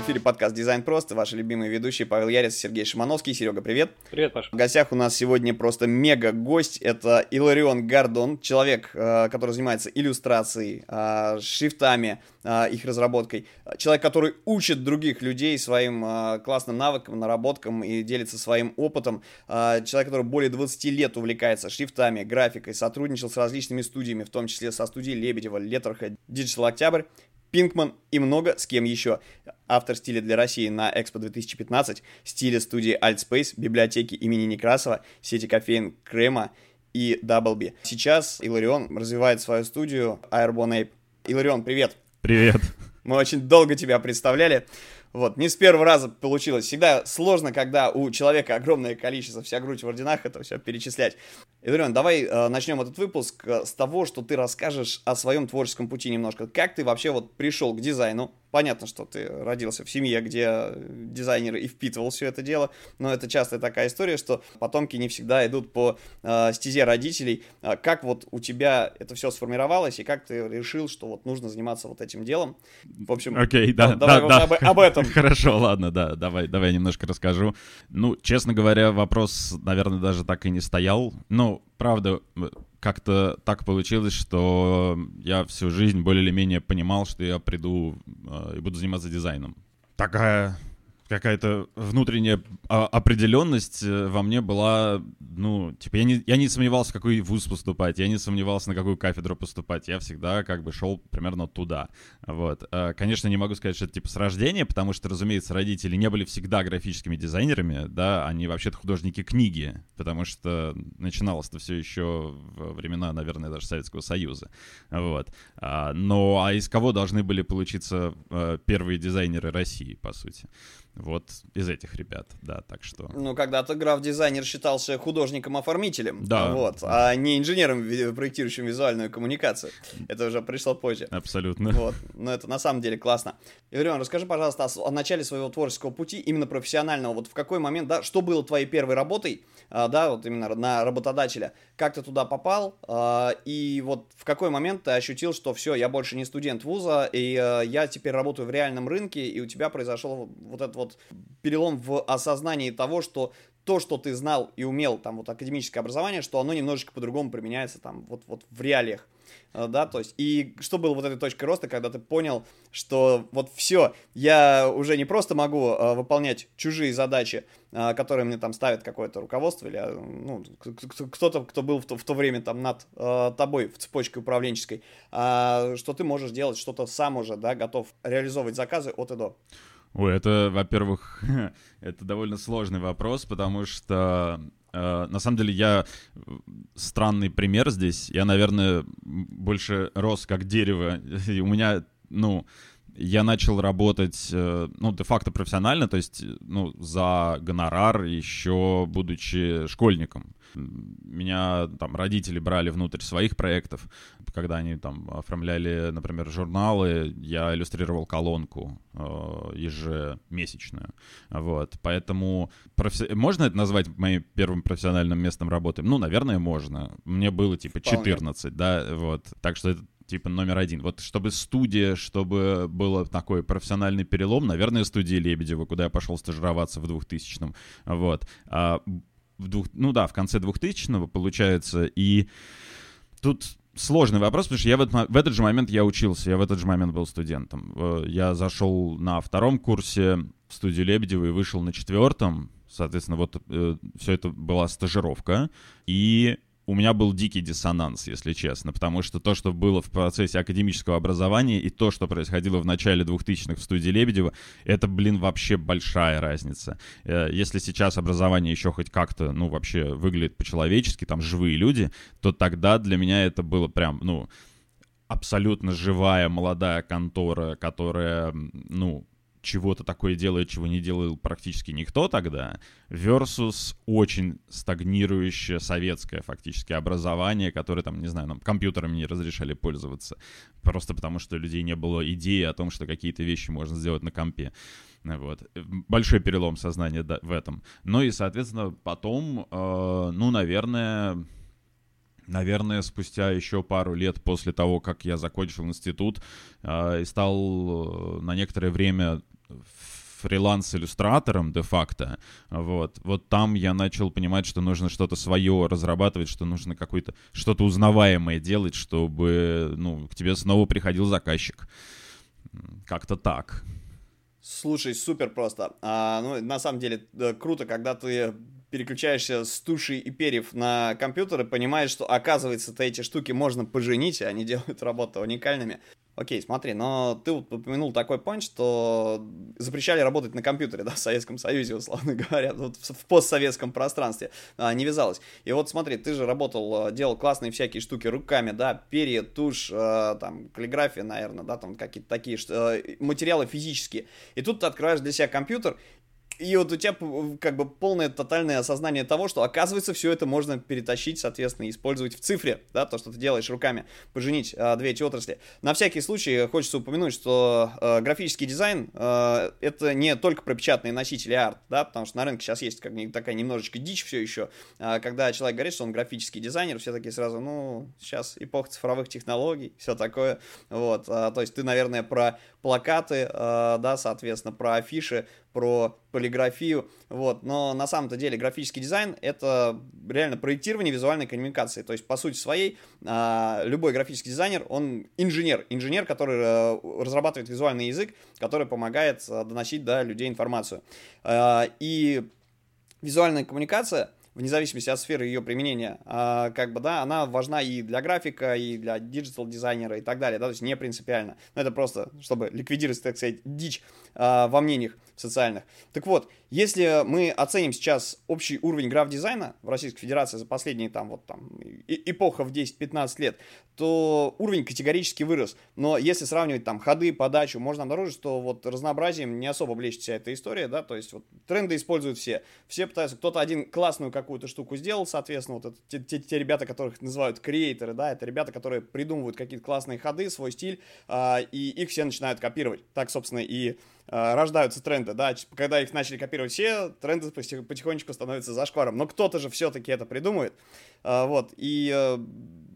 В эфире подкаст «Дизайн просто». Ваши любимые ведущие Павел Ярец Сергей Шимановский. Серега, привет. Привет, Паша. В гостях у нас сегодня просто мега-гость. Это Иларион Гордон, человек, э, который занимается иллюстрацией, э, шрифтами, э, их разработкой. Человек, который учит других людей своим классным навыкам, наработкам и делится своим опытом. Человек, который более 20 лет увлекается шрифтами, графикой, сотрудничал с различными студиями, в том числе со студией Лебедева, Letterhead, Digital Октябрь. Пинкман и много с кем еще. Автор стиля для России на Экспо 2015, стиля студии Altspace, библиотеки имени Некрасова, сети кофеин Крема и Даблби. Сейчас Иларион развивает свою студию Airborne Ape. Иларион, привет! Привет! Мы очень долго тебя представляли. Вот, не с первого раза получилось. Всегда сложно, когда у человека огромное количество, вся грудь в орденах, это все перечислять. Эдриан, давай э, начнем этот выпуск э, с того, что ты расскажешь о своем творческом пути немножко. Как ты вообще вот пришел к дизайну? Понятно, что ты родился в семье, где дизайнер и впитывал все это дело, но это частая такая история, что потомки не всегда идут по э, стезе родителей. А как вот у тебя это все сформировалось и как ты решил, что вот нужно заниматься вот этим делом? В общем, окей, okay, да, давай да, да. Об, об этом. Хорошо, ладно, да, давай, давай немножко расскажу. Ну, честно говоря, вопрос, наверное, даже так и не стоял. Ну, правда, как-то так получилось, что я всю жизнь более или менее понимал, что я приду э, и буду заниматься дизайном. Такая какая-то внутренняя а, определенность э, во мне была, ну, типа, я не, я не сомневался, в какой вуз поступать, я не сомневался, на какую кафедру поступать, я всегда как бы шел примерно туда, вот. А, конечно, не могу сказать, что это типа с рождения, потому что, разумеется, родители не были всегда графическими дизайнерами, да, они вообще-то художники книги, потому что начиналось-то все еще в времена, наверное, даже Советского Союза, вот. А, но, а из кого должны были получиться э, первые дизайнеры России, по сути? Вот из этих ребят, да, так что... Ну, когда-то граф-дизайнер считался художником-оформителем, да. вот, а не инженером, проектирующим визуальную коммуникацию. Это уже пришло позже. Абсолютно. Вот, но это на самом деле классно. Игорь, расскажи, пожалуйста, о, о начале своего творческого пути, именно профессионального. Вот в какой момент, да, что было твоей первой работой, а, да, вот именно на работодателя, как ты туда попал, а, и вот в какой момент ты ощутил, что все, я больше не студент вуза, и а, я теперь работаю в реальном рынке, и у тебя произошел вот этот вот перелом в осознании того, что то, что ты знал и умел, там, вот, академическое образование, что оно немножечко по-другому применяется, там, вот, вот в реалиях, э, да, то есть, и что было вот этой точкой роста, когда ты понял, что вот все, я уже не просто могу э, выполнять чужие задачи, э, которые мне там ставит какое-то руководство или, э, ну, кто-то, кто был в то, в то время там над э, тобой в цепочке управленческой, а что ты можешь делать что-то сам уже, да, готов реализовывать заказы от и до. Ой, это, во-первых, это довольно сложный вопрос, потому что э, на самом деле я странный пример здесь. Я, наверное, больше рос как дерево. И у меня, ну, я начал работать, э, ну, де-факто профессионально, то есть, ну, за гонорар еще будучи школьником. Меня там родители брали внутрь своих проектов, когда они там оформляли, например, журналы, я иллюстрировал колонку э, ежемесячную, вот, поэтому профи... можно это назвать моим первым профессиональным местом работы? Ну, наверное, можно. Мне было типа 14, Вполне. да, вот, так что это типа номер один. Вот чтобы студия, чтобы было такой профессиональный перелом, наверное, студия Лебедева, куда я пошел стажироваться в 2000-м, вот. А в двух, ну да, в конце 2000-го получается, и тут сложный вопрос, потому что я в этот, в этот же момент я учился, я в этот же момент был студентом. Э, я зашел на втором курсе в студию Лебедева и вышел на четвертом, соответственно, вот э, все это была стажировка, и у меня был дикий диссонанс, если честно, потому что то, что было в процессе академического образования и то, что происходило в начале 2000-х в студии Лебедева, это, блин, вообще большая разница. Э, если сейчас образование еще хоть как-то, ну, вообще выглядит по-человечески, там живые люди, то тогда для меня это было прям, ну, абсолютно живая молодая контора, которая, ну, чего-то такое делает, чего не делал практически никто тогда, versus очень стагнирующее советское фактически образование, которое там, не знаю, нам компьютерами не разрешали пользоваться, просто потому что у людей не было идеи о том, что какие-то вещи можно сделать на компе. Вот. Большой перелом сознания в этом. Ну и, соответственно, потом, э, ну, наверное, наверное, спустя еще пару лет после того, как я закончил институт э, и стал э, на некоторое время фриланс-иллюстратором де-факто, вот, вот там я начал понимать, что нужно что-то свое разрабатывать, что нужно какое-то, что-то узнаваемое делать, чтобы, ну, к тебе снова приходил заказчик. Как-то так. Слушай, супер просто. А, ну, на самом деле, круто, когда ты переключаешься с туши и перьев на компьютер и понимаешь, что, оказывается-то эти штуки можно поженить, и они делают работу уникальными. Окей, смотри, но ты вот упомянул такой point, что запрещали работать на компьютере, да, в Советском Союзе, условно говоря, вот в постсоветском пространстве а, не вязалось. И вот смотри, ты же работал, а, делал классные всякие штуки руками, да, перья, тушь, а, там, каллиграфия, наверное, да, там какие-то такие а, материалы физические. И тут ты открываешь для себя компьютер, и вот у тебя как бы полное тотальное осознание того, что оказывается все это можно перетащить, соответственно, использовать в цифре, да, то, что ты делаешь руками, поженить а, две эти отрасли. На всякий случай хочется упомянуть, что а, графический дизайн а, это не только про печатные носители арт, да, потому что на рынке сейчас есть как такая немножечко дичь все еще, а, когда человек говорит, что он графический дизайнер, все такие сразу, ну, сейчас эпоха цифровых технологий, все такое, вот, а, то есть ты, наверное, про плакаты, а, да, соответственно, про афиши, про полиграфию, вот, но на самом-то деле графический дизайн это реально проектирование визуальной коммуникации, то есть по сути своей а, любой графический дизайнер, он инженер, инженер, который а, разрабатывает визуальный язык, который помогает а, доносить до людей информацию. А, и визуальная коммуникация вне зависимости от сферы ее применения, а, как бы, да, она важна и для графика, и для digital дизайнера и так далее, да, то есть не принципиально. Но это просто, чтобы ликвидировать, так сказать, дичь во мнениях социальных. Так вот, если мы оценим сейчас общий уровень граф-дизайна в Российской Федерации за последние там вот там эпоха в 10-15 лет, то уровень категорически вырос. Но если сравнивать там ходы, подачу, можно обнаружить, что вот разнообразием не особо блещет вся эта история, да, то есть вот тренды используют все. Все пытаются, кто-то один классную какую-то штуку сделал, соответственно, вот это, те, те, те ребята, которых называют креаторы, да, это ребята, которые придумывают какие-то классные ходы, свой стиль, а, и их все начинают копировать. Так, собственно, и рождаются тренды, да, когда их начали копировать все, тренды потихонечку становятся зашкваром, но кто-то же все-таки это придумает, а, вот, и э,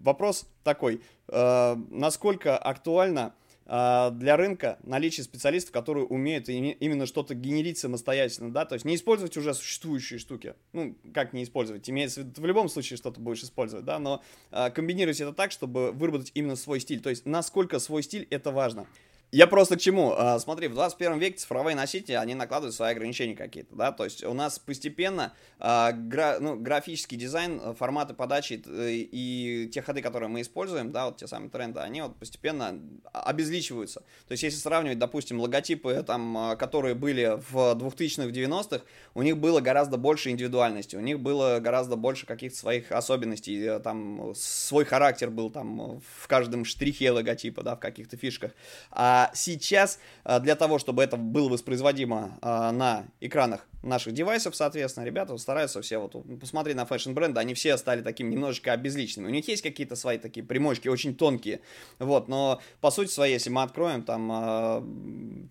вопрос такой, э, насколько актуально для рынка наличие специалистов, которые умеют именно что-то генерить самостоятельно, да, то есть не использовать уже существующие штуки, ну, как не использовать, имеется в виду, в любом случае что-то будешь использовать, да, но комбинировать это так, чтобы выработать именно свой стиль, то есть насколько свой стиль, это важно. Я просто к чему? А, смотри, в 21 веке цифровые носители, они накладывают свои ограничения какие-то, да, то есть у нас постепенно а, гра, ну, графический дизайн, э, форматы подачи э, и те ходы, которые мы используем, да, вот те самые тренды, они вот постепенно обезличиваются. То есть если сравнивать, допустим, логотипы, там, а, которые были в 2000-х, 90-х, у них было гораздо больше индивидуальности, у них было гораздо больше каких-то своих особенностей, э, там, свой характер был там в каждом штрихе логотипа, да, в каких-то фишках. А сейчас а, для того, чтобы это было воспроизводимо а, на экранах наших девайсов, соответственно, ребята стараются все, вот, посмотри на фэшн-бренды, они все стали такими немножечко обезличенными. У них есть какие-то свои такие примочки, очень тонкие, вот, но по сути своей, если мы откроем там, а,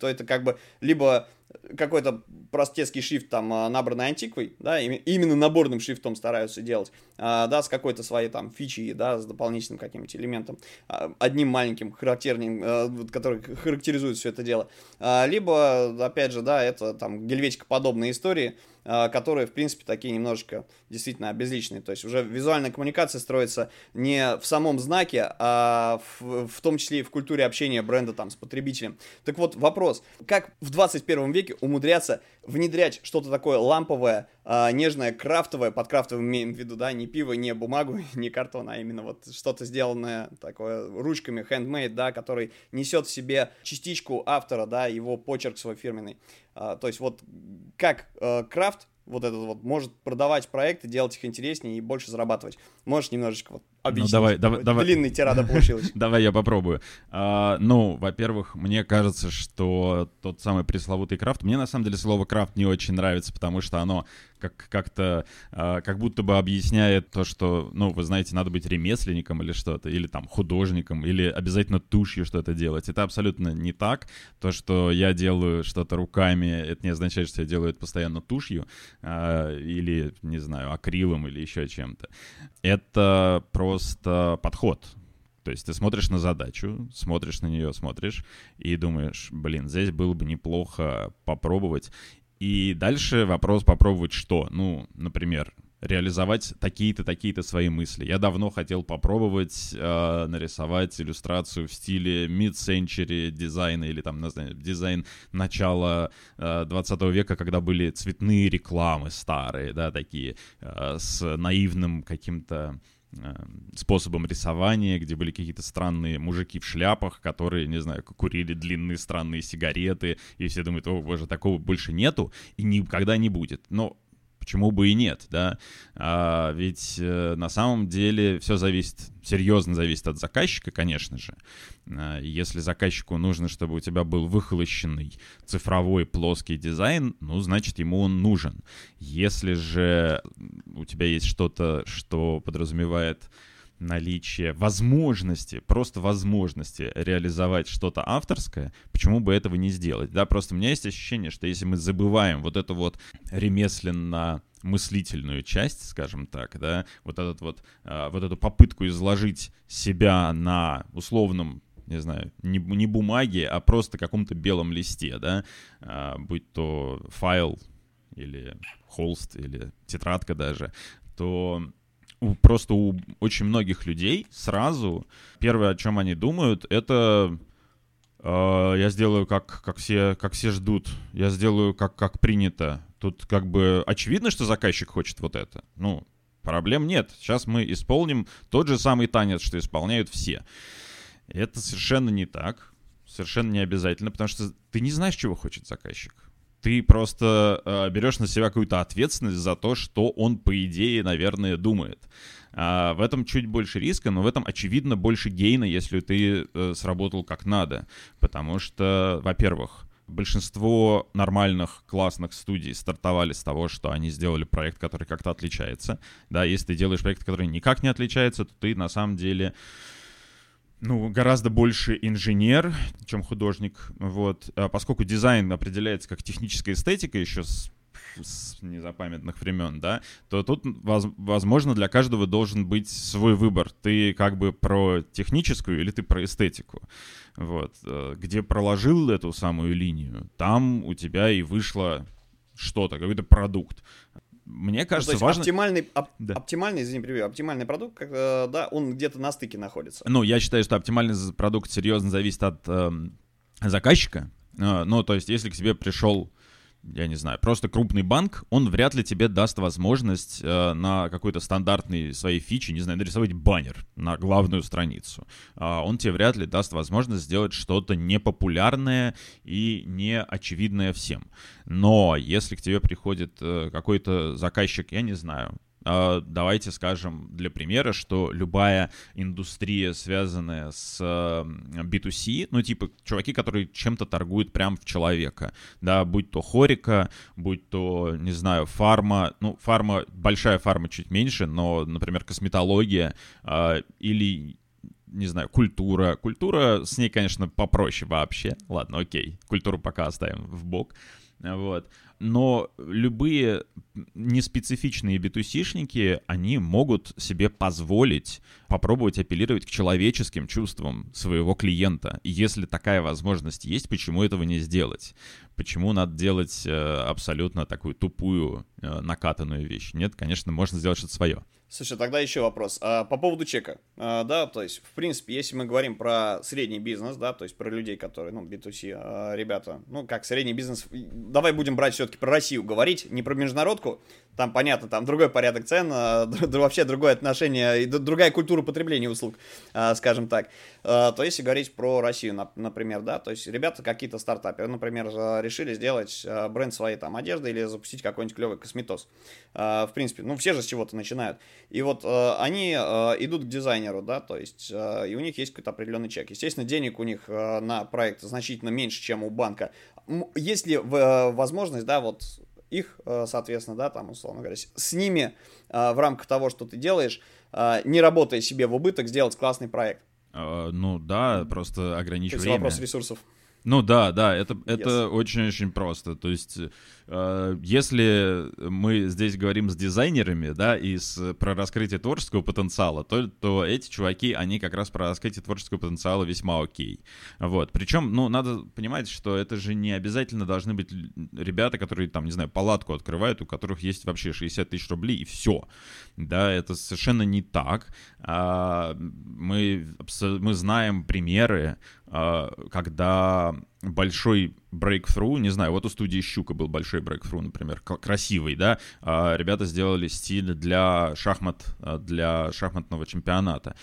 то это как бы либо какой-то простецкий шрифт там а, набранный антиквой, да, именно наборным шрифтом стараются делать, а, да, с какой-то своей там фичей, да, с дополнительным каким-нибудь элементом, а, одним маленьким характерным, который характеризует все это дело. Либо, опять же, да, это там гельветика подобные истории, которые, в принципе, такие немножечко действительно обезличенные. То есть уже визуальная коммуникация строится не в самом знаке, а в, в том числе и в культуре общения бренда там с потребителем. Так вот, вопрос, как в 21 веке умудряться внедрять что-то такое ламповое, а, нежное, крафтовое, под крафтовым имеем в виду, да, не пиво, не бумагу, не картон, а именно вот что-то сделанное такое ручками, handmade, да, который несет в себе частичку автора, да, его почерк свой фирменный. А, то есть вот как э, крафт вот этот вот может продавать проекты, делать их интереснее и больше зарабатывать. Можешь немножечко вот объяснить? Ну, давай, давай, давай. Длинный тирада получилась. Давай я попробую. А, ну, во-первых, мне кажется, что тот самый пресловутый крафт, мне на самом деле слово крафт не очень нравится, потому что оно как, как-то, а, как будто бы объясняет то, что, ну, вы знаете, надо быть ремесленником или что-то, или там художником, или обязательно тушью что-то делать. Это абсолютно не так. То, что я делаю что-то руками, это не означает, что я делаю это постоянно тушью, а, или, не знаю, акрилом или еще чем-то. Это просто подход То есть ты смотришь на задачу, смотришь на нее, смотришь и думаешь, блин, здесь было бы неплохо попробовать. И дальше вопрос попробовать что? Ну, например, реализовать такие-то, такие-то свои мысли. Я давно хотел попробовать э, нарисовать иллюстрацию в стиле mid-century дизайна или там, знаю, дизайн начала э, 20 века, когда были цветные рекламы старые, да, такие, э, с наивным каким-то способом рисования, где были какие-то странные мужики в шляпах, которые, не знаю, курили длинные странные сигареты, и все думают, о боже, такого больше нету и никогда не будет. Но почему бы и нет, да? А, ведь э, на самом деле все зависит, серьезно зависит от заказчика, конечно же. А, если заказчику нужно, чтобы у тебя был выхолощенный цифровой плоский дизайн, ну, значит, ему он нужен. Если же у тебя есть что-то, что подразумевает наличие возможности, просто возможности реализовать что-то авторское, почему бы этого не сделать, да, просто у меня есть ощущение, что если мы забываем вот эту вот ремесленно мыслительную часть, скажем так, да, вот этот вот, э, вот эту попытку изложить себя на условном не знаю, не, не бумаге, а просто каком-то белом листе, да, а, будь то файл или холст или тетрадка даже, то просто у очень многих людей сразу первое, о чем они думают, это э, я сделаю как, как, все, как все ждут, я сделаю как, как принято. Тут как бы очевидно, что заказчик хочет вот это. Ну, проблем нет. Сейчас мы исполним тот же самый танец, что исполняют все. Это совершенно не так, совершенно не обязательно, потому что ты не знаешь, чего хочет заказчик ты просто э, берешь на себя какую-то ответственность за то, что он, по идее, наверное, думает. А в этом чуть больше риска, но в этом, очевидно, больше гейна, если ты э, сработал как надо. Потому что, во-первых, большинство нормальных классных студий стартовали с того, что они сделали проект, который как-то отличается. Да, если ты делаешь проект, который никак не отличается, то ты на самом деле ну, гораздо больше инженер, чем художник, вот, а поскольку дизайн определяется как техническая эстетика еще с с незапамятных времен, да, то тут, возможно, для каждого должен быть свой выбор. Ты как бы про техническую или ты про эстетику. Вот. Э, где проложил эту самую линию, там у тебя и вышло что-то, какой-то продукт мне ну, кажется, ну, важно... Оптимальный, оп, да. оптимальный, извини, привет, оптимальный продукт, э, да, он где-то на стыке находится. Ну, я считаю, что оптимальный продукт серьезно зависит от э, заказчика. Э, ну, то есть, если к тебе пришел я не знаю, просто крупный банк, он вряд ли тебе даст возможность э, на какой-то стандартной своей фичи, не знаю, нарисовать баннер на главную страницу. Э, он тебе вряд ли даст возможность сделать что-то непопулярное и не очевидное всем. Но если к тебе приходит э, какой-то заказчик, я не знаю, давайте скажем для примера, что любая индустрия, связанная с B2C, ну, типа, чуваки, которые чем-то торгуют прям в человека, да, будь то хорика, будь то, не знаю, фарма, ну, фарма, большая фарма чуть меньше, но, например, косметология э, или не знаю, культура. Культура, с ней, конечно, попроще вообще. Ладно, окей, культуру пока оставим в бок. Вот но любые неспецифичные битусишники, они могут себе позволить попробовать апеллировать к человеческим чувствам своего клиента. И если такая возможность есть, почему этого не сделать? Почему надо делать э, абсолютно такую тупую, э, накатанную вещь? Нет, конечно, можно сделать что-то свое. Слушай, тогда еще вопрос. А, по поводу чека. А, да, то есть, в принципе, если мы говорим про средний бизнес, да, то есть про людей, которые, ну, B2C, а, ребята, ну, как средний бизнес, давай будем брать все-таки про Россию говорить, не про международку, там, понятно, там другой порядок цен, а, вообще другое отношение, и другая культура потребления услуг, а, скажем так. А, то если говорить про Россию, например, да, то есть ребята какие-то стартаперы, например, решили сделать бренд своей там одежды или запустить какой-нибудь клевый косметоз. А, в принципе, ну, все же с чего-то начинают. И вот они идут к дизайнеру, да, то есть, и у них есть какой-то определенный чек. Естественно, денег у них на проект значительно меньше, чем у банка. Есть ли возможность, да, вот их, э, соответственно, да, там, условно говоря, с ними э, в рамках того, что ты делаешь, э, не работая себе в убыток, сделать классный проект? Uh, ну да, просто ограничить время. вопрос ресурсов. Ну да, да, это, это yes. очень-очень просто. То есть если мы здесь говорим с дизайнерами, да, и с, про раскрытие творческого потенциала, то, то эти чуваки, они как раз про раскрытие творческого потенциала весьма окей. Вот. Причем, ну, надо понимать, что это же не обязательно должны быть ребята, которые, там, не знаю, палатку открывают, у которых есть вообще 60 тысяч рублей, и все. Да, это совершенно не так. А, мы, мы знаем примеры, а, когда большой breakthrough, не знаю, вот у студии Щука был большой breakthrough, например, красивый, да, а, ребята сделали стиль для шахмат, для шахматного чемпионата.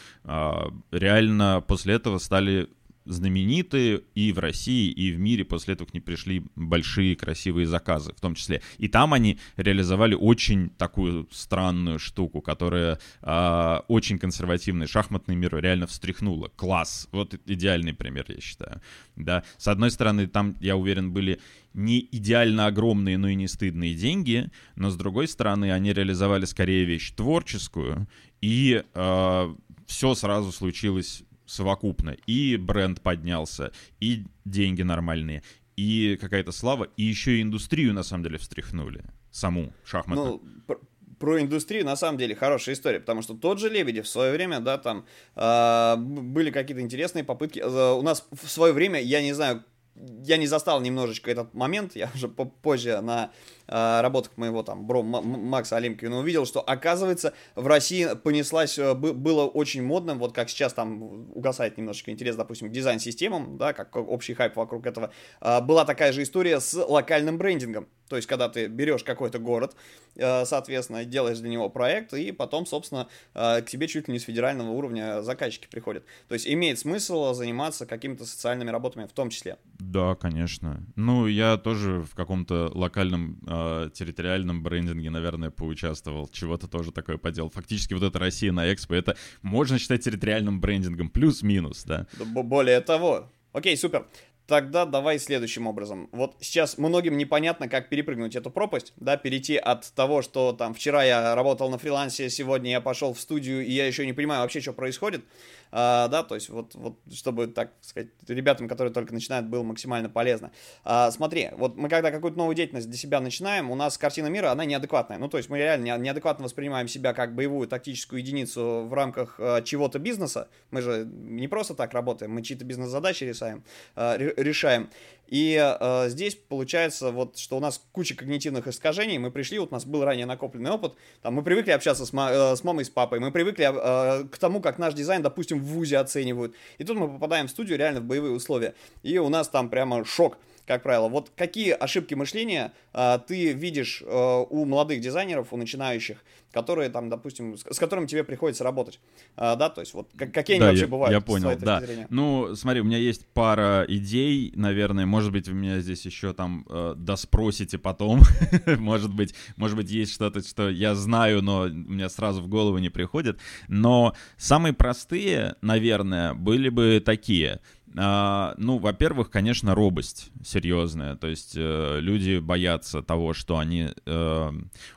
Реально после этого стали знаменитые и в России, и в мире после этого к ним пришли большие красивые заказы, в том числе. И там они реализовали очень такую странную штуку, которая э, очень консервативный шахматный мир реально встряхнула. Класс. Вот идеальный пример, я считаю. Да. С одной стороны, там, я уверен, были не идеально огромные, но и не стыдные деньги, но с другой стороны, они реализовали скорее вещь творческую, и э, все сразу случилось совокупно. И бренд поднялся, и деньги нормальные, и какая-то слава, и еще и индустрию, на самом деле, встряхнули. Саму шахматную. Ну, про индустрию на самом деле хорошая история, потому что тот же Лебедев в свое время, да, там э, были какие-то интересные попытки. Э, у нас в свое время, я не знаю, я не застал немножечко этот момент, я уже позже на работах моего там бро Макса Олемкина увидел, что оказывается в России понеслась, э, было очень модным, вот как сейчас там угасает немножечко интерес, допустим, к дизайн-системам, да, как общий хайп вокруг этого, э, была такая же история с локальным брендингом. То есть, когда ты берешь какой-то город, э, соответственно, делаешь для него проект, и потом, собственно, э, к тебе чуть ли не с федерального уровня заказчики приходят. То есть, имеет смысл заниматься какими-то социальными работами в том числе. Да, конечно. Ну, я тоже в каком-то локальном э, территориальном брендинге, наверное, поучаствовал. Чего-то тоже такое поделал. Фактически вот эта Россия на Экспо, это можно считать территориальным брендингом, плюс-минус, да. Более того. Окей, супер. Тогда давай следующим образом. Вот сейчас многим непонятно, как перепрыгнуть эту пропасть, да, перейти от того, что там вчера я работал на фрилансе, сегодня я пошел в студию, и я еще не понимаю вообще, что происходит, а, да, то есть вот, вот чтобы, так сказать, ребятам, которые только начинают, было максимально полезно. А, смотри, вот мы когда какую-то новую деятельность для себя начинаем, у нас картина мира, она неадекватная, ну, то есть мы реально неадекватно воспринимаем себя как боевую тактическую единицу в рамках а, чего-то бизнеса, мы же не просто так работаем, мы чьи-то бизнес-задачи решаем, а, решаем, и э, здесь получается вот, что у нас куча когнитивных искажений, мы пришли, вот у нас был ранее накопленный опыт, там мы привыкли общаться с, э, с мамой, с папой, мы привыкли э, к тому, как наш дизайн, допустим, в ВУЗе оценивают. И тут мы попадаем в студию реально в боевые условия. И у нас там прямо шок как правило. Вот какие ошибки мышления а, ты видишь а, у молодых дизайнеров, у начинающих, которые там, допустим, с, с которыми тебе приходится работать, а, да, то есть вот как, какие да, они вообще я, бывают? Я понял, да. Ну, смотри, у меня есть пара идей, наверное, может быть, вы меня здесь еще там э, доспросите потом, может быть, может быть, есть что-то, что я знаю, но меня сразу в голову не приходит, но самые простые, наверное, были бы такие — ну, во-первых, конечно, робость серьезная. То есть э, люди боятся того, что они, э,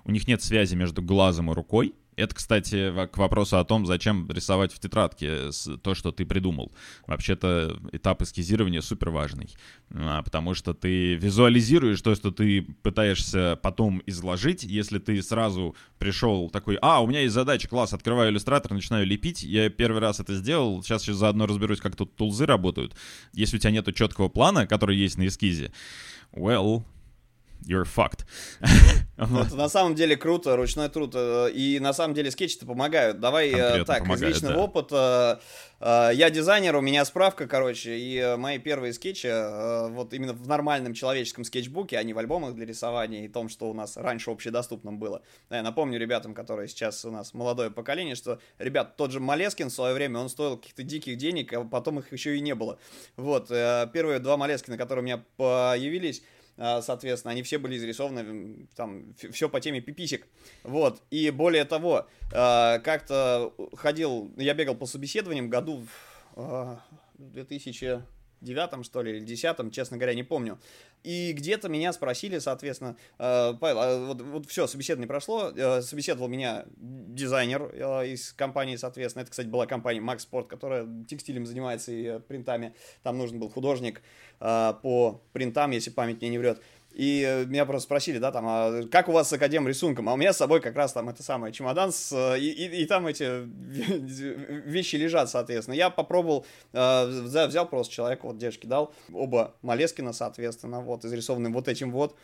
у них нет связи между глазом и рукой. Это, кстати, к вопросу о том, зачем рисовать в тетрадке то, что ты придумал. Вообще-то этап эскизирования супер важный, а, потому что ты визуализируешь то, что ты пытаешься потом изложить. Если ты сразу пришел такой, а, у меня есть задача, класс, открываю иллюстратор, начинаю лепить, я первый раз это сделал, сейчас еще заодно разберусь, как тут тулзы работают. Если у тебя нету четкого плана, который есть на эскизе, well, you're fucked. Это на самом деле круто, ручной труд. Э, и на самом деле скетчи-то помогают. Давай э, Конкретно так, из личного да. опыта. Э, я дизайнер, у меня справка, короче, и мои первые скетчи, вот именно в нормальном человеческом скетчбуке, а не в альбомах для рисования и том, что у нас раньше общедоступным было. Я напомню ребятам, которые сейчас у нас молодое поколение, что, ребят, тот же Малескин в свое время, он стоил каких-то диких денег, а потом их еще и не было. Вот, первые два Малескина, которые у меня появились, соответственно, они все были зарисованы, там, все по теме пиписек, вот, и более того, а, как-то ходил, я бегал по собеседованиям году в 2000 а, девятом, что ли, или десятом, честно говоря, не помню. И где-то меня спросили, соответственно, э, Павел, а вот, вот все, собеседование прошло, э, собеседовал меня дизайнер э, из компании, соответственно, это, кстати, была компания Max Sport, которая текстилем занимается и принтами, там нужен был художник по принтам, если память мне не врет. И э, меня просто спросили, да, там, а как у вас с академ рисунком? А у меня с собой как раз там это самое чемодан, с, э, и, и, и там эти вещи лежат, соответственно. Я попробовал, э, взял просто человека, вот девушке дал, оба Малескина, соответственно, вот, изрисованным вот этим вот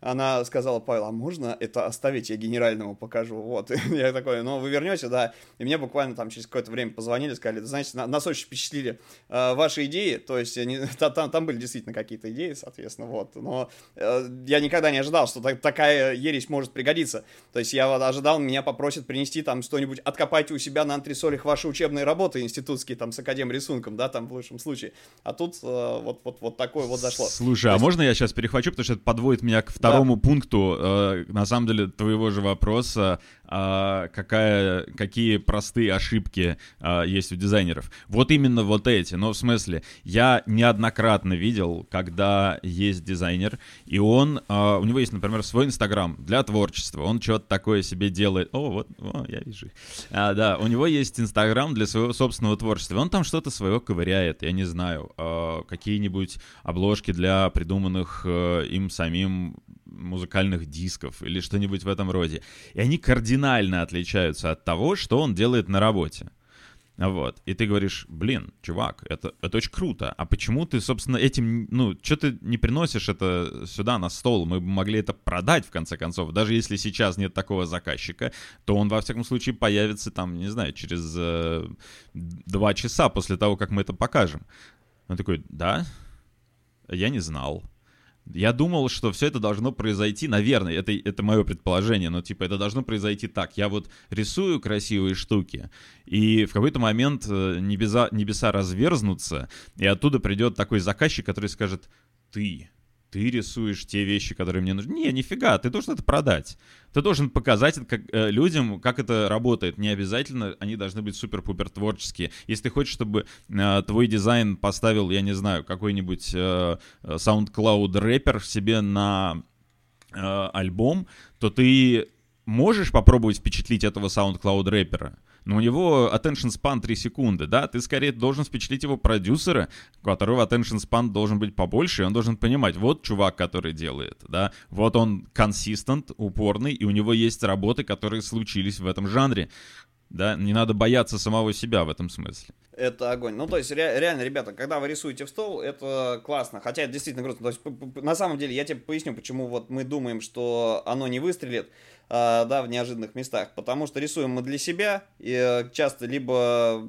она сказала, Павел, а можно это оставить, я генеральному покажу, вот, я такой, ну, вы вернете, да, и мне буквально там через какое-то время позвонили, сказали, знаете, нас очень впечатлили э, ваши идеи, то есть они, там, там были действительно какие-то идеи, соответственно, вот, но э, я никогда не ожидал, что так, такая ересь может пригодиться, то есть я ожидал, меня попросят принести там что-нибудь, откопать у себя на антресолях ваши учебные работы институтские, там, с академ рисунком, да, там, в лучшем случае, а тут э, вот, вот, вот такое вот зашло. Слушай, а есть... а можно я сейчас перехвачу, потому что это подводит меня к второму второму да. пункту, э, на самом деле, твоего же вопроса, э, какая, какие простые ошибки э, есть у дизайнеров. Вот именно вот эти. Но в смысле, я неоднократно видел, когда есть дизайнер, и он, э, у него есть, например, свой Инстаграм для творчества. Он что-то такое себе делает. О, вот, о, я вижу. А, да, у него есть Инстаграм для своего собственного творчества. Он там что-то свое ковыряет, я не знаю, э, какие-нибудь обложки для придуманных э, им самим музыкальных дисков или что-нибудь в этом роде. И они кардинально отличаются от того, что он делает на работе. Вот. И ты говоришь, блин, чувак, это, это очень круто. А почему ты, собственно, этим, ну, что ты не приносишь это сюда на стол? Мы бы могли это продать, в конце концов. Даже если сейчас нет такого заказчика, то он, во всяком случае, появится там, не знаю, через э, два часа после того, как мы это покажем. Он такой, да, я не знал. Я думал, что все это должно произойти, наверное, это, это мое предположение, но типа это должно произойти так. Я вот рисую красивые штуки, и в какой-то момент э, небеса, небеса разверзнутся, и оттуда придет такой заказчик, который скажет, ты ты рисуешь те вещи, которые мне нужны. Не, нифига, ты должен это продать. Ты должен показать как, э, людям, как это работает. Не обязательно они должны быть супер-пупер творческие. Если ты хочешь, чтобы э, твой дизайн поставил, я не знаю, какой-нибудь э, SoundCloud рэпер себе на э, альбом, то ты можешь попробовать впечатлить этого SoundCloud рэпера но у него attention span 3 секунды, да, ты скорее должен впечатлить его продюсера, у которого attention span должен быть побольше, и он должен понимать, вот чувак, который делает, да, вот он консистент, упорный, и у него есть работы, которые случились в этом жанре, да, не надо бояться самого себя в этом смысле. Это огонь. Ну, то есть, ре- реально, ребята, когда вы рисуете в стол, это классно. Хотя это действительно грустно. То есть, на самом деле, я тебе поясню, почему вот мы думаем, что оно не выстрелит. А, да, в неожиданных местах, потому что рисуем мы для себя, и э, часто либо...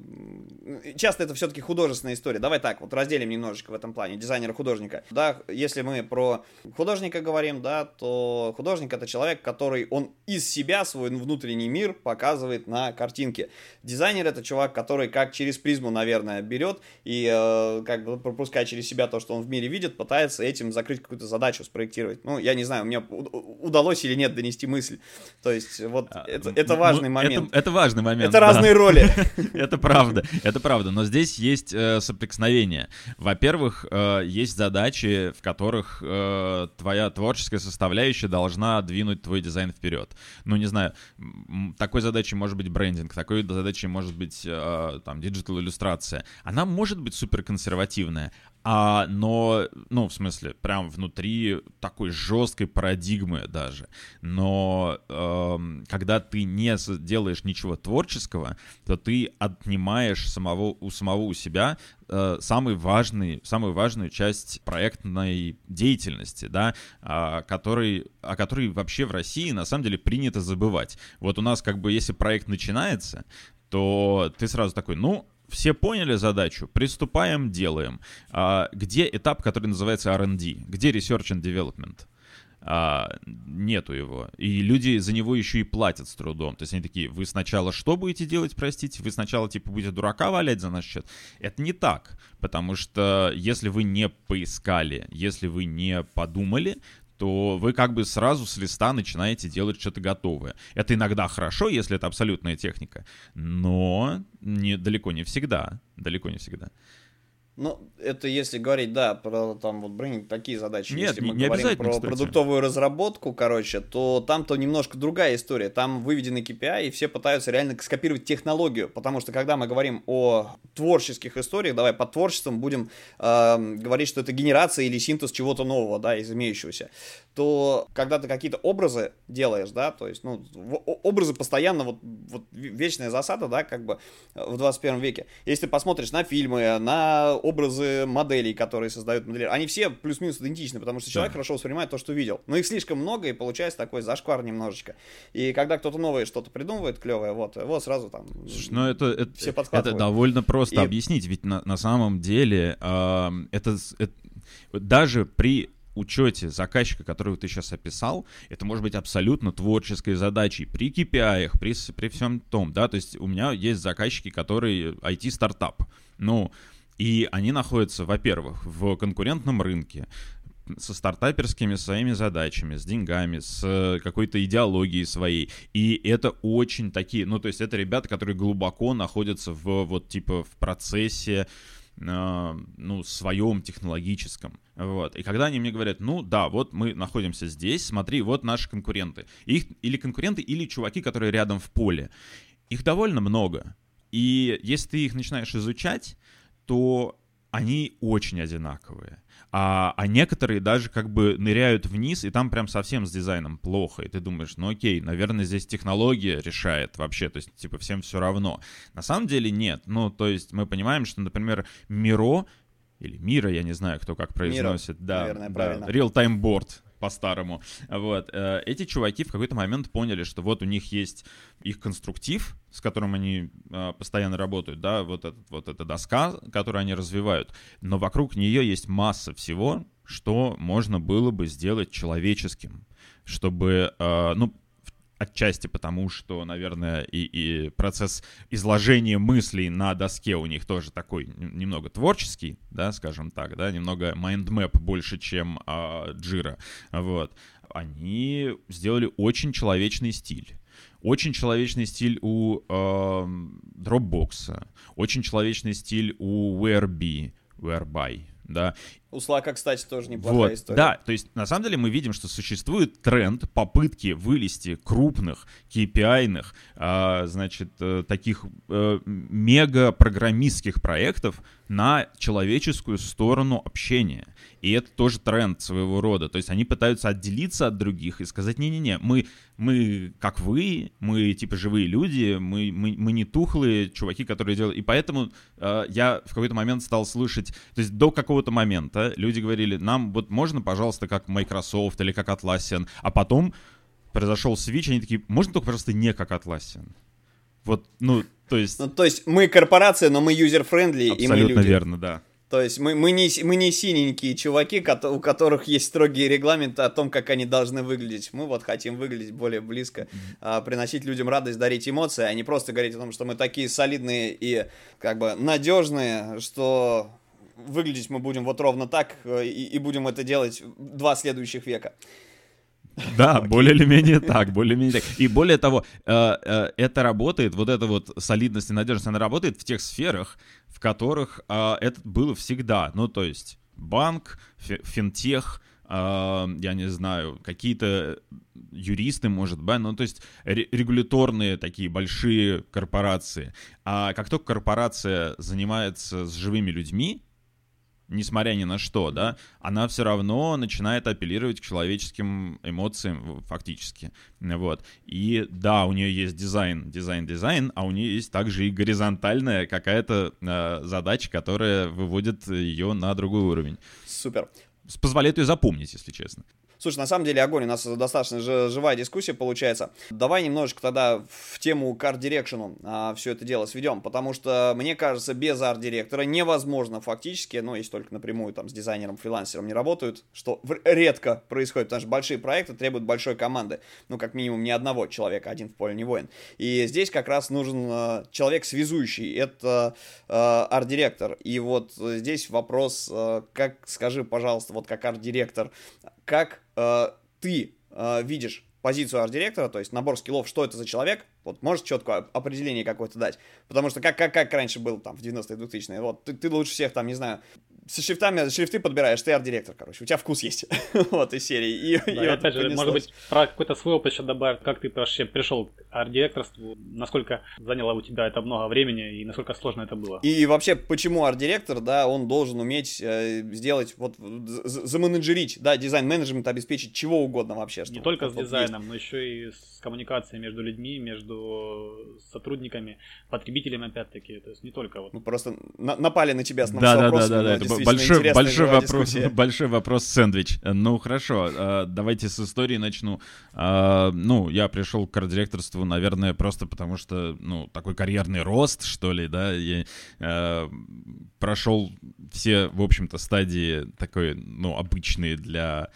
Часто это все-таки художественная история. Давай так, вот разделим немножечко в этом плане, дизайнера-художника. Да, если мы про художника говорим, да, то художник это человек, который, он из себя свой внутренний мир показывает на картинке. Дизайнер это чувак, который как через призму, наверное, берет и э, как бы пропуская через себя то, что он в мире видит, пытается этим закрыть какую-то задачу, спроектировать. Ну, я не знаю, мне удалось или нет донести мысль. То есть вот а, это, это важный ну, момент. Это, это важный момент. Это да. разные роли. это правда, это правда. Но здесь есть э, соприкосновение. Во-первых, э, есть задачи, в которых э, твоя творческая составляющая должна двинуть твой дизайн вперед. Ну, не знаю, такой задачей может быть брендинг, такой задачей может быть э, там digital иллюстрация. Она может быть супер консервативная, а, но, ну, в смысле, прям внутри такой жесткой парадигмы даже. Но э, когда ты не делаешь ничего творческого, то ты отнимаешь самого, у самого у себя э, самый важный, самую важную часть проектной деятельности, да, э, который, о которой вообще в России на самом деле принято забывать. Вот у нас как бы, если проект начинается, то ты сразу такой, ну, все поняли задачу, приступаем, делаем. А, где этап, который называется R&D? Где Research and Development? а, нету его. И люди за него еще и платят с трудом. То есть они такие, вы сначала что будете делать, простите? Вы сначала, типа, будете дурака валять за наш счет? Это не так. Потому что если вы не поискали, если вы не подумали, то вы как бы сразу с листа начинаете делать что-то готовое. Это иногда хорошо, если это абсолютная техника, но не, далеко не всегда. Далеко не всегда. Ну, это если говорить, да, про там вот брендинг, такие задачи. Нет, если мы не говорим про кстати. продуктовую разработку, короче, то там-то немножко другая история. Там выведены KPI, и все пытаются реально скопировать технологию. Потому что когда мы говорим о творческих историях, давай под творчеством будем э, говорить, что это генерация или синтез чего-то нового, да, из имеющегося, то когда ты какие-то образы делаешь, да, то есть, ну, образы постоянно, вот, вот вечная засада, да, как бы э, в 21 веке. Если ты посмотришь на фильмы, на образы моделей, которые создают модели, они все плюс-минус идентичны, потому что человек Да. хорошо воспринимает то, что видел. Но их слишком много, и получается такой зашквар немножечко. И когда кто-то новое что-то придумывает, клевое, вот, его сразу там... Слушай, ну это, это, Все это довольно просто И- объяснить, ведь на, на самом деле ам, это, это- даже при учете заказчика, которого ты сейчас описал, это может быть абсолютно творческой задачей при KPI, при, при всем том, да, то есть у меня есть заказчики, которые IT-стартап, ну, и они находятся, во-первых, в конкурентном рынке, со стартаперскими своими задачами, с деньгами, с э, какой-то идеологией своей. И это очень такие, ну, то есть это ребята, которые глубоко находятся в, вот, типа, в процессе, э, ну, своем технологическом. Вот. И когда они мне говорят, ну, да, вот мы находимся здесь, смотри, вот наши конкуренты. Их или конкуренты, или чуваки, которые рядом в поле. Их довольно много. И если ты их начинаешь изучать, то они очень одинаковые. А, а некоторые даже как бы ныряют вниз, и там прям совсем с дизайном плохо. И ты думаешь, ну окей, наверное, здесь технология решает вообще, то есть типа всем все равно. На самом деле нет. Ну, то есть мы понимаем, что, например, Миро, или Мира, я не знаю, кто как произносит, да, наверное, да, правильно. real-time board по-старому. Вот. э, Эти чуваки в какой-то момент поняли, что вот у них есть их конструктив, с которым они э, постоянно работают, да, вот, этот, вот эта доска, которую они развивают, но вокруг нее есть масса всего, что можно было бы сделать человеческим, чтобы, э, ну, отчасти потому, что, наверное, и, и процесс изложения мыслей на доске у них тоже такой немного творческий, да, скажем так, да, немного mind map больше, чем а, Jira, вот. Они сделали очень человечный стиль. Очень человечный стиль у эм, Dropbox, очень человечный стиль у Whereby, Whereby, да, У Slack, кстати, тоже неплохая вот, история. да, то есть на самом деле мы видим, что существует тренд попытки вылезти крупных KPI-ных, а, значит, э, таких э, мега-программистских проектов на человеческую сторону общения. И это тоже тренд своего рода. То есть они пытаются отделиться от других и сказать, не-не-не, мы, мы как вы, мы типа живые люди, мы, мы, мы не тухлые чуваки, которые делают... И поэтому э, я в какой-то момент стал слышать, то есть до какого-то момента люди говорили, нам вот можно, пожалуйста, как Microsoft или как Atlassian, а потом произошел switch, они такие, можно только, пожалуйста, не как Atlassian. Вот, ну, то есть... Ну, то есть мы корпорация, но мы user-friendly, и мы Абсолютно люди. верно, да. То есть мы, мы, не, мы не синенькие чуваки, у которых есть строгие регламенты о том, как они должны выглядеть. Мы вот хотим выглядеть более близко, а, приносить людям радость, дарить эмоции, а не просто говорить о том, что мы такие солидные и как бы надежные, что выглядеть мы будем вот ровно так э, и, и будем это делать два следующих века. Да, более или менее так, более или менее так. И более того, э, э, это работает, вот эта вот солидность и надежность, она работает в тех сферах, в которых это было всегда. Ну, то есть банк, фи- финтех, я не знаю, какие-то юристы, может быть, ну, то есть ре- регуляторные такие большие корпорации. А как только корпорация занимается с живыми людьми, несмотря ни на что, да, она все равно начинает апеллировать к человеческим эмоциям фактически, вот. И да, у нее есть дизайн, дизайн, дизайн, а у нее есть также и горизонтальная какая-то э, задача, которая выводит ее на другой уровень. Супер. Позволяет ее запомнить, если честно. Слушай, на самом деле огонь, у нас достаточно жи- живая дискуссия получается. Давай немножечко тогда в тему карт-дирекшену а, все это дело сведем, потому что, мне кажется, без арт-директора невозможно фактически, ну, если только напрямую там с дизайнером, фрилансером не работают, что редко происходит, потому что большие проекты требуют большой команды, ну, как минимум не одного человека, один в поле не воин. И здесь как раз нужен э, человек связующий, это э, арт-директор. И вот здесь вопрос, э, как, скажи, пожалуйста, вот как арт-директор, как э, ты э, видишь позицию арт-директора, то есть набор скиллов, что это за человек, вот можешь четкое определение какое-то дать. Потому что как, как, как раньше был там в 90-е 2000-е, вот ты, ты лучше всех там, не знаю, со шрифтами, шрифты подбираешь, ты арт-директор, короче, у тебя вкус есть, вот, из серии. И, да, и, и опять же, может быть, про какой-то свой опыт еще добавить, как ты вообще пришел к арт-директорству, насколько заняло у тебя это много времени и насколько сложно это было. И вообще, почему арт-директор, да, он должен уметь э, сделать, вот, заменеджерить, да, дизайн-менеджмент, обеспечить чего угодно вообще. Не только вот, с дизайном, есть. но еще и с коммуникацией между людьми, между сотрудниками, потребителями, опять-таки, то есть не только вот. Ну, просто на напали на тебя с, да, да, да, да, да, это большой, большой вопрос, большой вопрос сэндвич. Ну, хорошо, э, давайте с истории начну. Э, ну, я пришел к арт-директорству, наверное, просто потому что, ну, такой карьерный рост, что ли, да, я э, прошел все, в общем-то, стадии такой, ну, обычные для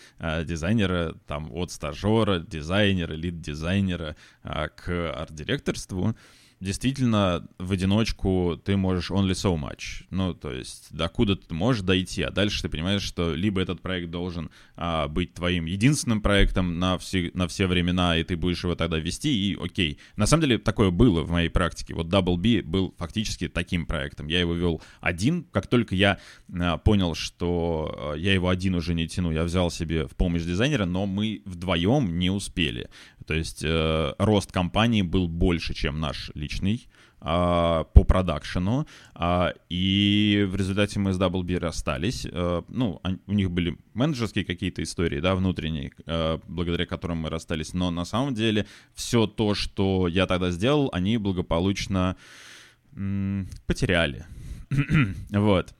дизайнера, там, от стажера, дизайнера, лид-дизайнера к арт-директорству действительно в одиночку ты можешь only so much. Ну, то есть, докуда ты можешь дойти, а дальше ты понимаешь, что либо этот проект должен а, быть твоим единственным проектом на все, на все времена, и ты будешь его тогда вести, и окей. На самом деле, такое было в моей практике. Вот Double B был фактически таким проектом. Я его вел один. Как только я а, понял, что а, я его один уже не тяну, я взял себе в помощь дизайнера, но мы вдвоем не успели. То есть э, рост компании был больше, чем наш личный э, по продакшену, э, и в результате мы с Double расстались. Э, ну, они, у них были менеджерские какие-то истории, да, внутренние, э, благодаря которым мы расстались, но на самом деле все то, что я тогда сделал, они благополучно м- потеряли. вот.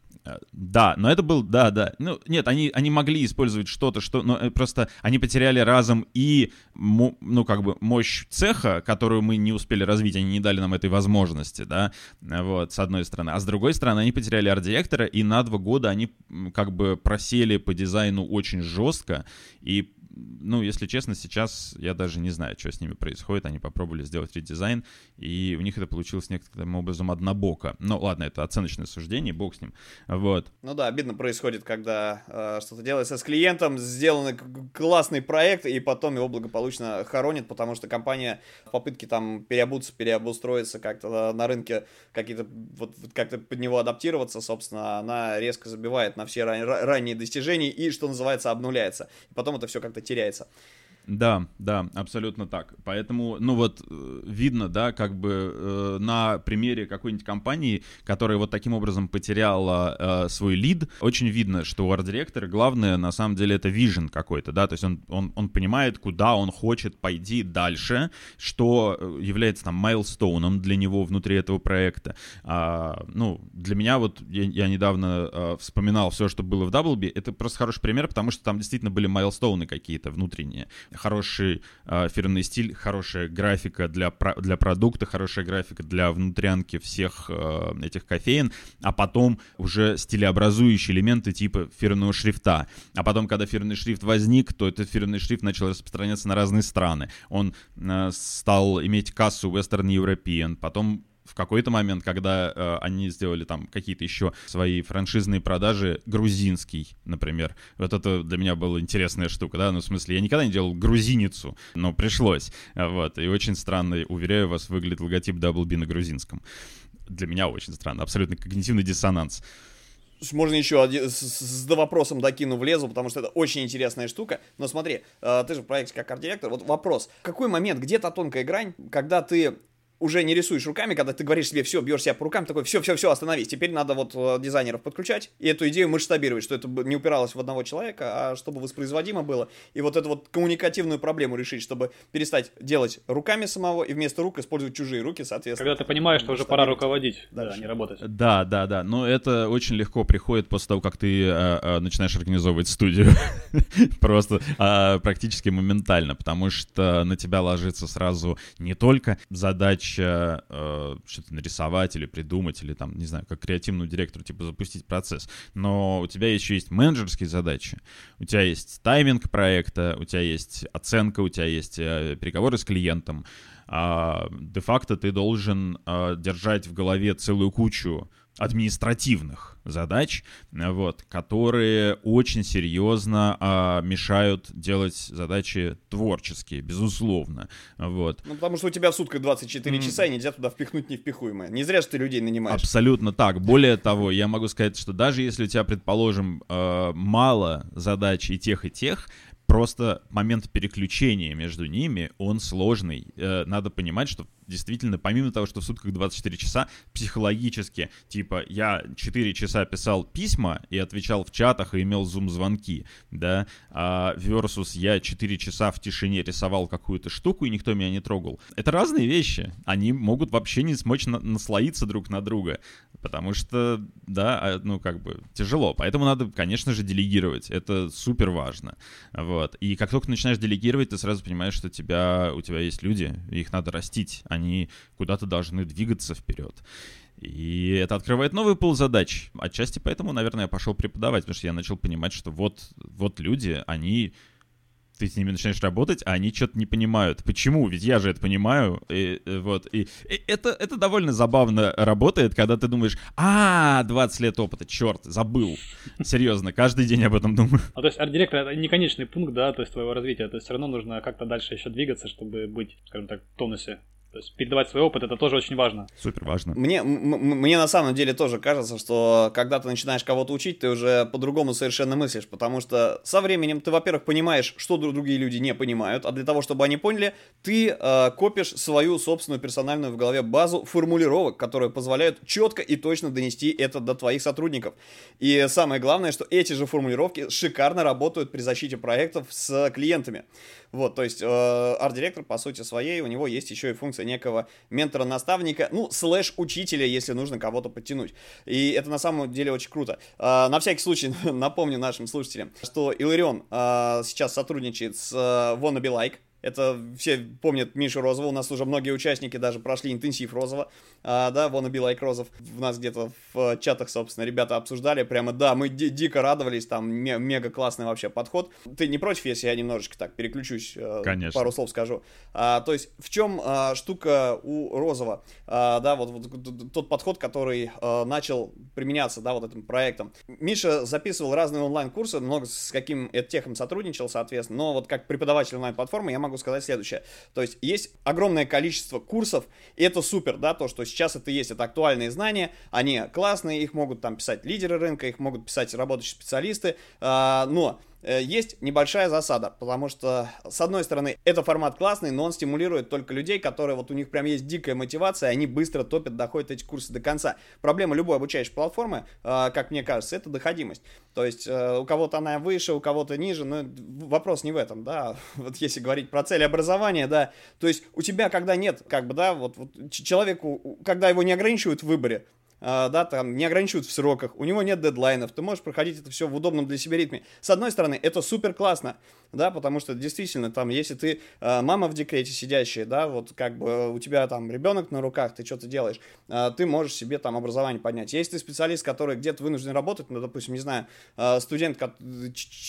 Да, но это был, да, да. Ну, нет, они, они могли использовать что-то, что, но э, просто они потеряли разом и, ну, как бы, мощь цеха, которую мы не успели развить, они не дали нам этой возможности, да, вот, с одной стороны. А с другой стороны, они потеряли арт-директора, и на два года они, как бы, просели по дизайну очень жестко, и ну, если честно, сейчас я даже не знаю, что с ними происходит. Они попробовали сделать редизайн, и у них это получилось некоторым образом однобоко. Ну, ладно, это оценочное суждение, бог с ним. Вот. Ну да, обидно происходит, когда э, что-то делается с клиентом, сделан классный проект, и потом его благополучно хоронит, потому что компания в попытке там переобуться, переобустроиться как-то на рынке, какие-то вот как-то под него адаптироваться, собственно, она резко забивает на все ран- ранние достижения и, что называется, обнуляется. И потом это все как-то теряется. Да, да, абсолютно так. Поэтому, ну вот, э, видно, да, как бы э, на примере какой-нибудь компании, которая вот таким образом потеряла э, свой лид, очень видно, что у арт-директора главное, на самом деле, это вижен какой-то, да, то есть он, он, он понимает, куда он хочет пойти дальше, что э, является там майлстоуном для него внутри этого проекта. А, ну, для меня вот, я, я недавно э, вспоминал все, что было в Даблби, это просто хороший пример, потому что там действительно были майлстоуны какие-то внутренние хороший э, фирменный стиль, хорошая графика для, про, для продукта, хорошая графика для внутрянки всех э, этих кофеин, а потом уже стилеобразующие элементы типа фирменного шрифта. А потом, когда фирменный шрифт возник, то этот фирменный шрифт начал распространяться на разные страны. Он э, стал иметь кассу Western European, потом в какой-то момент, когда э, они сделали там какие-то еще свои франшизные продажи, грузинский, например. Вот это для меня была интересная штука, да, ну, в смысле, я никогда не делал грузиницу, но пришлось, вот, и очень странно, уверяю вас, выглядит логотип Double B на грузинском. Для меня очень странно, абсолютно когнитивный диссонанс. Можно еще один, с, с вопросом докину влезу, потому что это очень интересная штука. Но смотри, э, ты же в проекте как арт-директор. Вот вопрос. Какой момент, где та тонкая грань, когда ты уже не рисуешь руками, когда ты говоришь себе, все, бьешь себя по рукам, такой, все, все, все, остановись. Теперь надо вот э, дизайнеров подключать и эту идею масштабировать, что это не упиралось в одного человека, а чтобы воспроизводимо было. И вот эту вот коммуникативную проблему решить, чтобы перестать делать руками самого и вместо рук использовать чужие руки, соответственно. Когда ты понимаешь, что уже пора руководить, дальше. да, не работать. Да, да, да. Но это очень легко приходит после того, как ты э, э, начинаешь организовывать студию. Просто э, практически моментально, потому что на тебя ложится сразу не только задача задача э, что-то нарисовать или придумать, или там, не знаю, как креативному директору, типа, запустить процесс. Но у тебя еще есть менеджерские задачи, у тебя есть тайминг проекта, у тебя есть оценка, у тебя есть э, переговоры с клиентом. А, де-факто ты должен а, держать в голове целую кучу административных задач, вот, которые очень серьезно а, мешают делать задачи творческие, безусловно. Вот. Ну, потому что у тебя в сутках 24 mm. часа, и нельзя туда впихнуть невпихуемое. Не зря, что ты людей нанимаешь. Абсолютно так. Более того, я могу сказать, что даже если у тебя, предположим, э, мало задач и тех, и тех, просто момент переключения между ними, он сложный. Э, надо понимать, что действительно, помимо того, что в сутках 24 часа, психологически, типа, я 4 часа писал письма и отвечал в чатах и имел зум-звонки, да, а versus я 4 часа в тишине рисовал какую-то штуку и никто меня не трогал. Это разные вещи. Они могут вообще не смочь на наслоиться друг на друга, потому что, да, а, ну, как бы, тяжело. Поэтому надо, конечно же, делегировать. Это супер важно. Вот. И как только начинаешь делегировать, ты сразу понимаешь, что тебя, у тебя есть люди, их надо растить, они куда-то должны двигаться вперед. И это открывает новый пол задач. Отчасти поэтому, наверное, я пошел преподавать, потому что я начал понимать, что вот, вот люди, они ты с ними начинаешь работать, а они что-то не понимают. Почему? Ведь я же это понимаю. И, и, вот. И, и это, это довольно забавно работает, когда ты думаешь, а, 20 лет опыта, черт, забыл. Серьезно, каждый день об этом думаю. А то есть арт-директор это не конечный пункт, да, то есть твоего развития. То есть все равно нужно как-то дальше еще двигаться, чтобы быть, скажем так, в тонусе то есть передавать свой опыт, это тоже очень важно. Супер важно. Мне, мне на самом деле тоже кажется, что когда ты начинаешь кого-то учить, ты уже по-другому совершенно мыслишь, потому что со временем ты, во-первых, понимаешь, что другие люди не понимают, а для того, чтобы они поняли, ты э, копишь свою собственную персональную в голове базу формулировок, которые позволяют четко и точно донести это до твоих сотрудников. И самое главное, что эти же формулировки шикарно работают при защите проектов с клиентами. Вот, то есть э, арт-директор, по сути своей, у него есть еще и функция некого ментора-наставника, ну, слэш-учителя, если нужно кого-то подтянуть. И это на самом деле очень круто. Э, на всякий случай напомню нашим слушателям, что Иларион э, сейчас сотрудничает с э, Wannabe Like, это все помнят Мишу Розова, у нас уже многие участники даже прошли интенсив Розова, а, да, Wanna Be Like Розов. В нас где-то в чатах, собственно, ребята обсуждали, прямо, да, мы ди- дико радовались, там мега классный вообще подход. Ты не против, если я немножечко так переключусь, э, Конечно. пару слов скажу? А, то есть, в чем а, штука у Розова? А, да, вот, вот тот подход, который а, начал применяться, да, вот этим проектом. Миша записывал разные онлайн-курсы, много с каким техом сотрудничал, соответственно, но вот как преподаватель онлайн-платформы я могу могу сказать следующее. То есть есть огромное количество курсов, и это супер, да, то, что сейчас это есть, это актуальные знания, они классные, их могут там писать лидеры рынка, их могут писать работающие специалисты, а, но есть небольшая засада, потому что, с одной стороны, это формат классный, но он стимулирует только людей, которые вот у них прям есть дикая мотивация, они быстро топят, доходят эти курсы до конца. Проблема любой обучающей платформы, э, как мне кажется, это доходимость. То есть э, у кого-то она выше, у кого-то ниже, но вопрос не в этом, да. Вот если говорить про цели образования, да, то есть у тебя, когда нет, как бы, да, вот, вот человеку, когда его не ограничивают в выборе, да, там не ограничивают в сроках, у него нет дедлайнов, ты можешь проходить это все в удобном для себя ритме. С одной стороны, это супер классно, да, потому что действительно там, если ты э, мама в декрете сидящая, да, вот как бы у тебя там ребенок на руках, ты что-то делаешь, э, ты можешь себе там образование поднять. Если ты специалист, который где-то вынужден работать, ну, допустим, не знаю, э, студент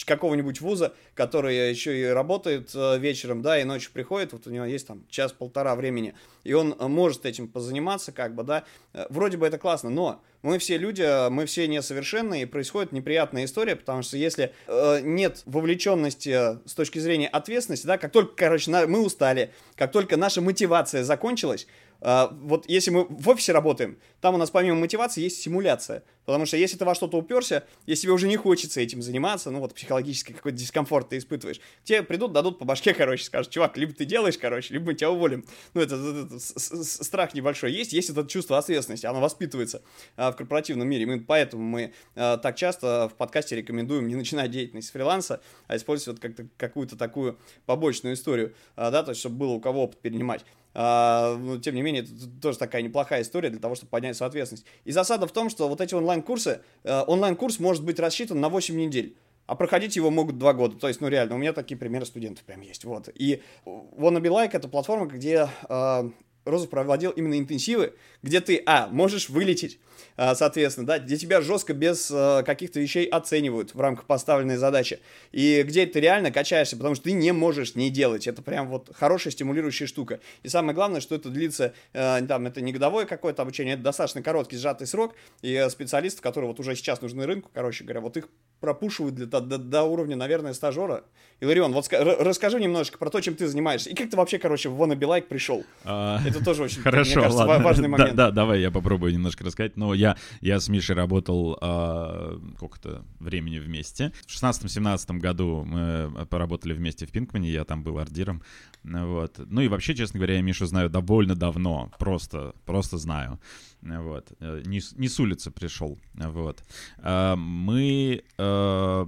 какого-нибудь вуза, который еще и работает э, вечером, да, и ночью приходит, вот у него есть там час-полтора времени, и он может этим позаниматься, как бы, да, вроде бы это классно, классно, но мы все люди, мы все несовершенны, и происходит неприятная история, потому что если э, нет вовлеченности с точки зрения ответственности, да, как только, короче, на, мы устали, как только наша мотивация закончилась, вот если мы в офисе работаем, там у нас помимо мотивации есть симуляция. Потому что если ты во что-то уперся, если тебе уже не хочется этим заниматься, ну вот психологический какой-то дискомфорт ты испытываешь, тебе придут, дадут по башке, короче, скажут, чувак, либо ты делаешь, короче, либо мы тебя уволим. Ну это, это, это страх небольшой есть, есть это чувство ответственности, оно воспитывается а, в корпоративном мире. Мы, поэтому мы а, так часто в подкасте рекомендуем не начинать деятельность фриланса, а использовать как-то какую-то такую побочную историю, а, да, то есть чтобы было у кого опыт перенимать. А, но, тем не менее, это тоже такая неплохая история для того, чтобы поднять свою ответственность. И засада в том, что вот эти онлайн-курсы, э, онлайн-курс может быть рассчитан на 8 недель. А проходить его могут два года. То есть, ну реально, у меня такие примеры студентов прям есть. Вот. И Wannabe Like это платформа, где э, Розов проводил именно интенсивы, где ты, а, можешь вылететь, соответственно, да, где тебя жестко без а, каких-то вещей оценивают в рамках поставленной задачи, и где ты реально качаешься, потому что ты не можешь не делать, это прям вот хорошая стимулирующая штука. И самое главное, что это длится, а, там, это не годовое какое-то обучение, это достаточно короткий, сжатый срок, и специалисты, которые вот уже сейчас нужны рынку, короче говоря, вот их пропушивают для, до, до уровня, наверное, стажера. Иларион, вот расскажи немножечко про то, чем ты занимаешься, и как ты вообще, короче, в Wanna Be Like пришел. А, это тоже очень, Хорошо, мне кажется, ладно. важный момент. Да, да, давай я попробую немножко рассказать. Но я, я с Мишей работал а, сколько-то времени вместе. В 16-17 году мы поработали вместе в Пинкмане, я там был ардиром. Вот. Ну и вообще, честно говоря, я Мишу знаю довольно давно, просто, просто знаю. Вот. Э, не, не с улицы пришел. Вот. А, мы... Э,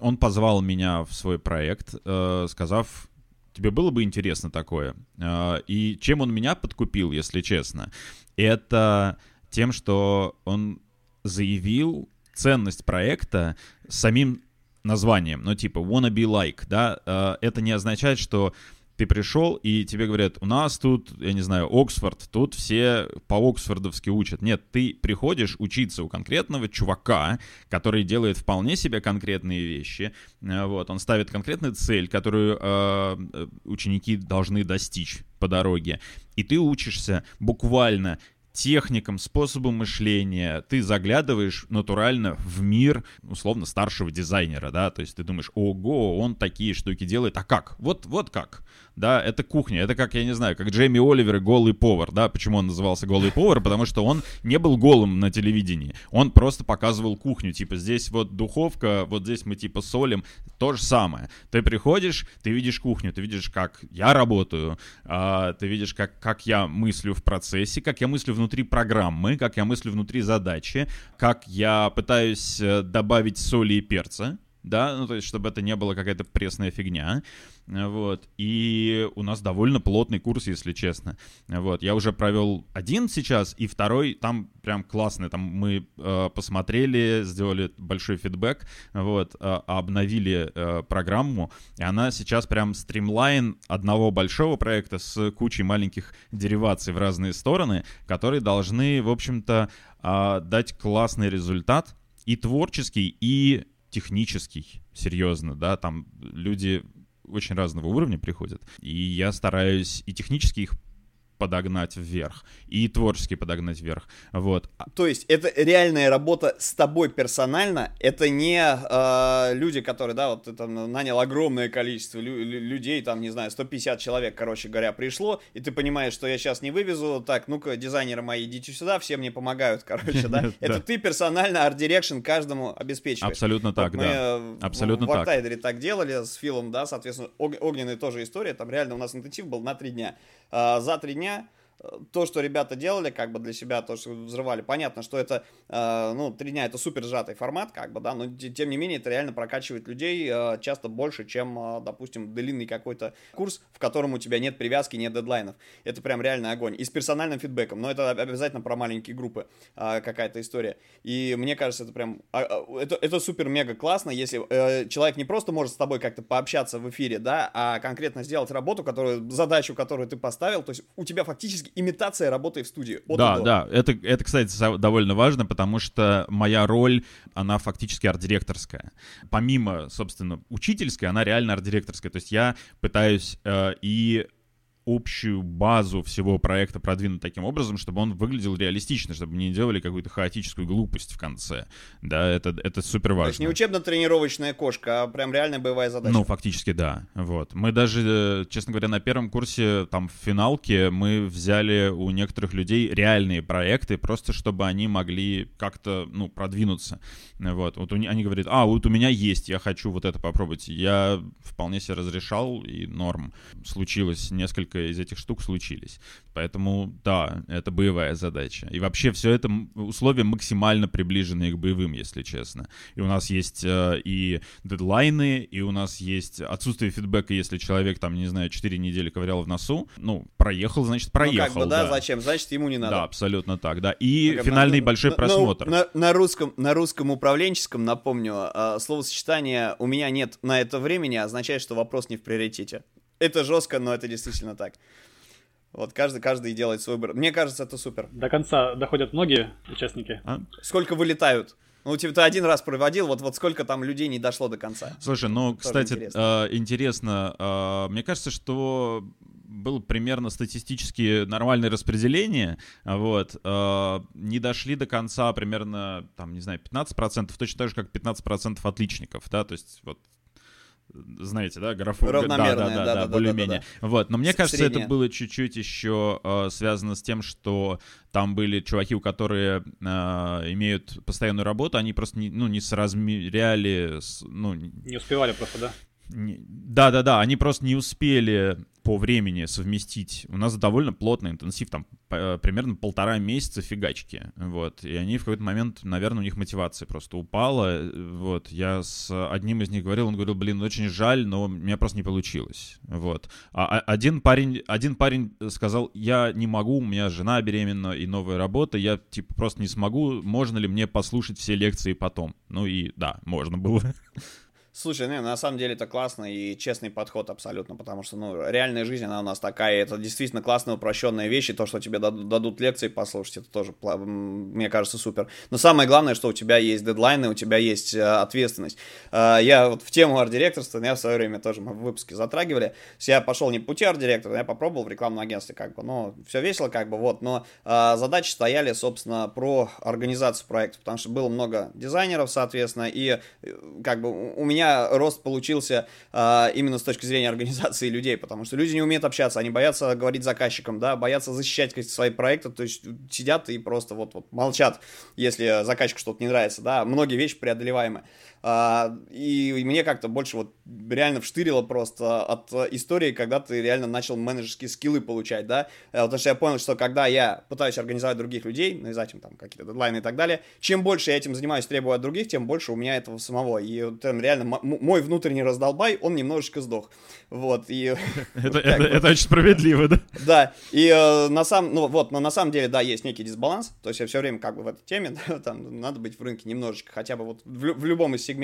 он позвал меня в свой проект, э, сказав, тебе было бы интересно такое. И чем он меня подкупил, если честно, это тем, что он заявил ценность проекта самим названием, ну типа wanna be like, да, это не означает, что ты пришел, и тебе говорят, у нас тут, я не знаю, Оксфорд, тут все по-оксфордовски учат. Нет, ты приходишь учиться у конкретного чувака, который делает вполне себе конкретные вещи. Э, вот, он ставит конкретную цель, которую э, э, ученики должны достичь по дороге. И ты учишься буквально техникам, способу мышления, ты заглядываешь натурально в мир, условно, старшего дизайнера, да, то есть ты думаешь, ого, он такие штуки делает, а как? Вот, вот как? Да, это кухня, это как, я не знаю, как Джейми Оливер и голый повар, да, почему он назывался голый повар, потому что он не был голым на телевидении, он просто показывал кухню, типа здесь вот духовка, вот здесь мы типа солим, то же самое. Ты приходишь, ты видишь кухню, ты видишь, как я работаю, а, ты видишь, как, как я мыслю в процессе, как я мыслю внутри программы, как я мыслю внутри задачи, как я пытаюсь э, добавить соли и перца, да, ну то есть чтобы это не было какая-то пресная фигня, вот, и у нас довольно плотный курс, если честно, вот, я уже провел один сейчас, и второй там прям классный, там мы э, посмотрели, сделали большой фидбэк, вот, э, обновили э, программу, и она сейчас прям стримлайн одного большого проекта с кучей маленьких дериваций в разные стороны, которые должны, в общем-то, э, дать классный результат, и творческий, и технический, серьезно, да, там люди очень разного уровня приходят, и я стараюсь и технически их подогнать вверх, и творчески подогнать вверх. Вот. То есть это реальная работа с тобой персонально, это не э, люди, которые, да, вот ты там нанял огромное количество лю- людей, там, не знаю, 150 человек, короче говоря, пришло, и ты понимаешь, что я сейчас не вывезу, так, ну-ка, дизайнеры мои, идите сюда, все мне помогают, короче, да. Это ты персонально art direction каждому обеспечиваешь. Абсолютно так, да. Абсолютно так. В так делали с Филом, да, соответственно, огненная тоже история, там реально у нас интенсив был на три дня. А, за три дня Espanha то, что ребята делали, как бы для себя, то, что взрывали, понятно, что это, э, ну, три дня это супер сжатый формат, как бы, да, но тем не менее это реально прокачивает людей э, часто больше, чем, э, допустим, длинный какой-то курс, в котором у тебя нет привязки, нет дедлайнов. Это прям реально огонь. И с персональным фидбэком, но это обязательно про маленькие группы э, какая-то история. И мне кажется, это прям, э, это, это супер-мега классно, если э, человек не просто может с тобой как-то пообщаться в эфире, да, а конкретно сделать работу, которую, задачу, которую ты поставил, то есть у тебя фактически имитация работы в студии. От да, да, это, это, кстати, довольно важно, потому что моя роль, она фактически арт-директорская. Помимо, собственно, учительской, она реально арт-директорская. То есть я пытаюсь э, и общую базу всего проекта продвинуть таким образом, чтобы он выглядел реалистично, чтобы не делали какую-то хаотическую глупость в конце. Да, это, это супер важно. То есть не учебно-тренировочная кошка, а прям реальная боевая задача. Ну, фактически, да. Вот. Мы даже, э, честно говоря, на первом курсе, там, в финалке, мы взяли у некоторых людей реальные проекты, просто чтобы они могли как-то, ну, продвинуться. Вот. Вот они говорят, а, вот у меня есть, я хочу вот это попробовать. Я вполне себе разрешал, и норм. Случилось несколько несколько из этих штук случились. Поэтому, да, это боевая задача. И вообще все это условия максимально приближенные к боевым, если честно. И у нас есть э, и дедлайны, и у нас есть отсутствие фидбэка, если человек, там, не знаю, 4 недели ковырял в носу. Ну, проехал, значит, проехал. Ну, как бы, да, да, зачем? Значит, ему не надо. Да, абсолютно так, да. И ну, финальный на, большой на, просмотр. На, на, русском, на русском управленческом, напомню, э, словосочетание «у меня нет на это времени» означает, что вопрос не в приоритете. Это жестко, но это действительно так. Вот каждый, каждый делает свой выбор. Мне кажется, это супер. До конца доходят многие участники. А? Сколько вылетают? Ну, типа, ты один раз проводил, вот, вот сколько там людей не дошло до конца. Слушай, ну, Тоже кстати, интересно, э, интересно э, мне кажется, что было примерно статистически нормальное распределение, вот, э, не дошли до конца примерно, там, не знаю, 15%, точно так же, как 15% отличников, да, то есть вот знаете, да, графу... Равномерная, да, да, да, да, да более-менее. Да, да, да. Вот, но мне кажется, Средняя. это было чуть-чуть еще э, связано с тем, что там были чуваки, у которые э, имеют постоянную работу, они просто не, ну, не соразмеряли, с, ну... Не успевали просто, да? Да-да-да, они просто не успели по времени совместить. У нас довольно плотный интенсив, там примерно полтора месяца фигачки, вот. И они в какой-то момент, наверное, у них мотивация просто упала, вот. Я с одним из них говорил, он говорил, блин, очень жаль, но у меня просто не получилось, вот. А, а один парень, один парень сказал, я не могу, у меня жена беременна и новая работа, я типа просто не смогу, можно ли мне послушать все лекции потом? Ну и да, можно было. Слушай, ну, на самом деле это классно и честный подход абсолютно, потому что, ну, реальная жизнь, она у нас такая, это действительно классная упрощенная вещь, и то, что тебе дадут, лекции послушать, это тоже, мне кажется, супер. Но самое главное, что у тебя есть дедлайны, у тебя есть э, ответственность. Э, я вот в тему арт-директорства, я в свое время тоже мы в выпуске затрагивали, я пошел не пути арт-директора, я попробовал в рекламном агентстве, как бы, ну, все весело, как бы, вот, но э, задачи стояли, собственно, про организацию проекта, потому что было много дизайнеров, соответственно, и, как бы, у меня рост получился а, именно с точки зрения организации людей, потому что люди не умеют общаться, они боятся говорить заказчикам, да, боятся защищать свои проекты, то есть сидят и просто вот, вот молчат, если заказчику что-то не нравится, да, многие вещи преодолеваемые. А, и мне как-то больше вот реально вштырило просто от истории, когда ты реально начал менеджерские скиллы получать, да, э, потому что я понял, что когда я пытаюсь организовать других людей, навязать им там какие-то дедлайны и так далее, чем больше я этим занимаюсь, требую от других, тем больше у меня этого самого, и вот там реально мой внутренний раздолбай, он немножечко сдох, вот, и... Это, очень справедливо, да? Да, и э, на самом, ну вот, но на самом деле, да, есть некий дисбаланс, то есть я все время как бы в этой теме, там, надо быть в рынке немножечко, хотя бы вот в, в любом из сегментов.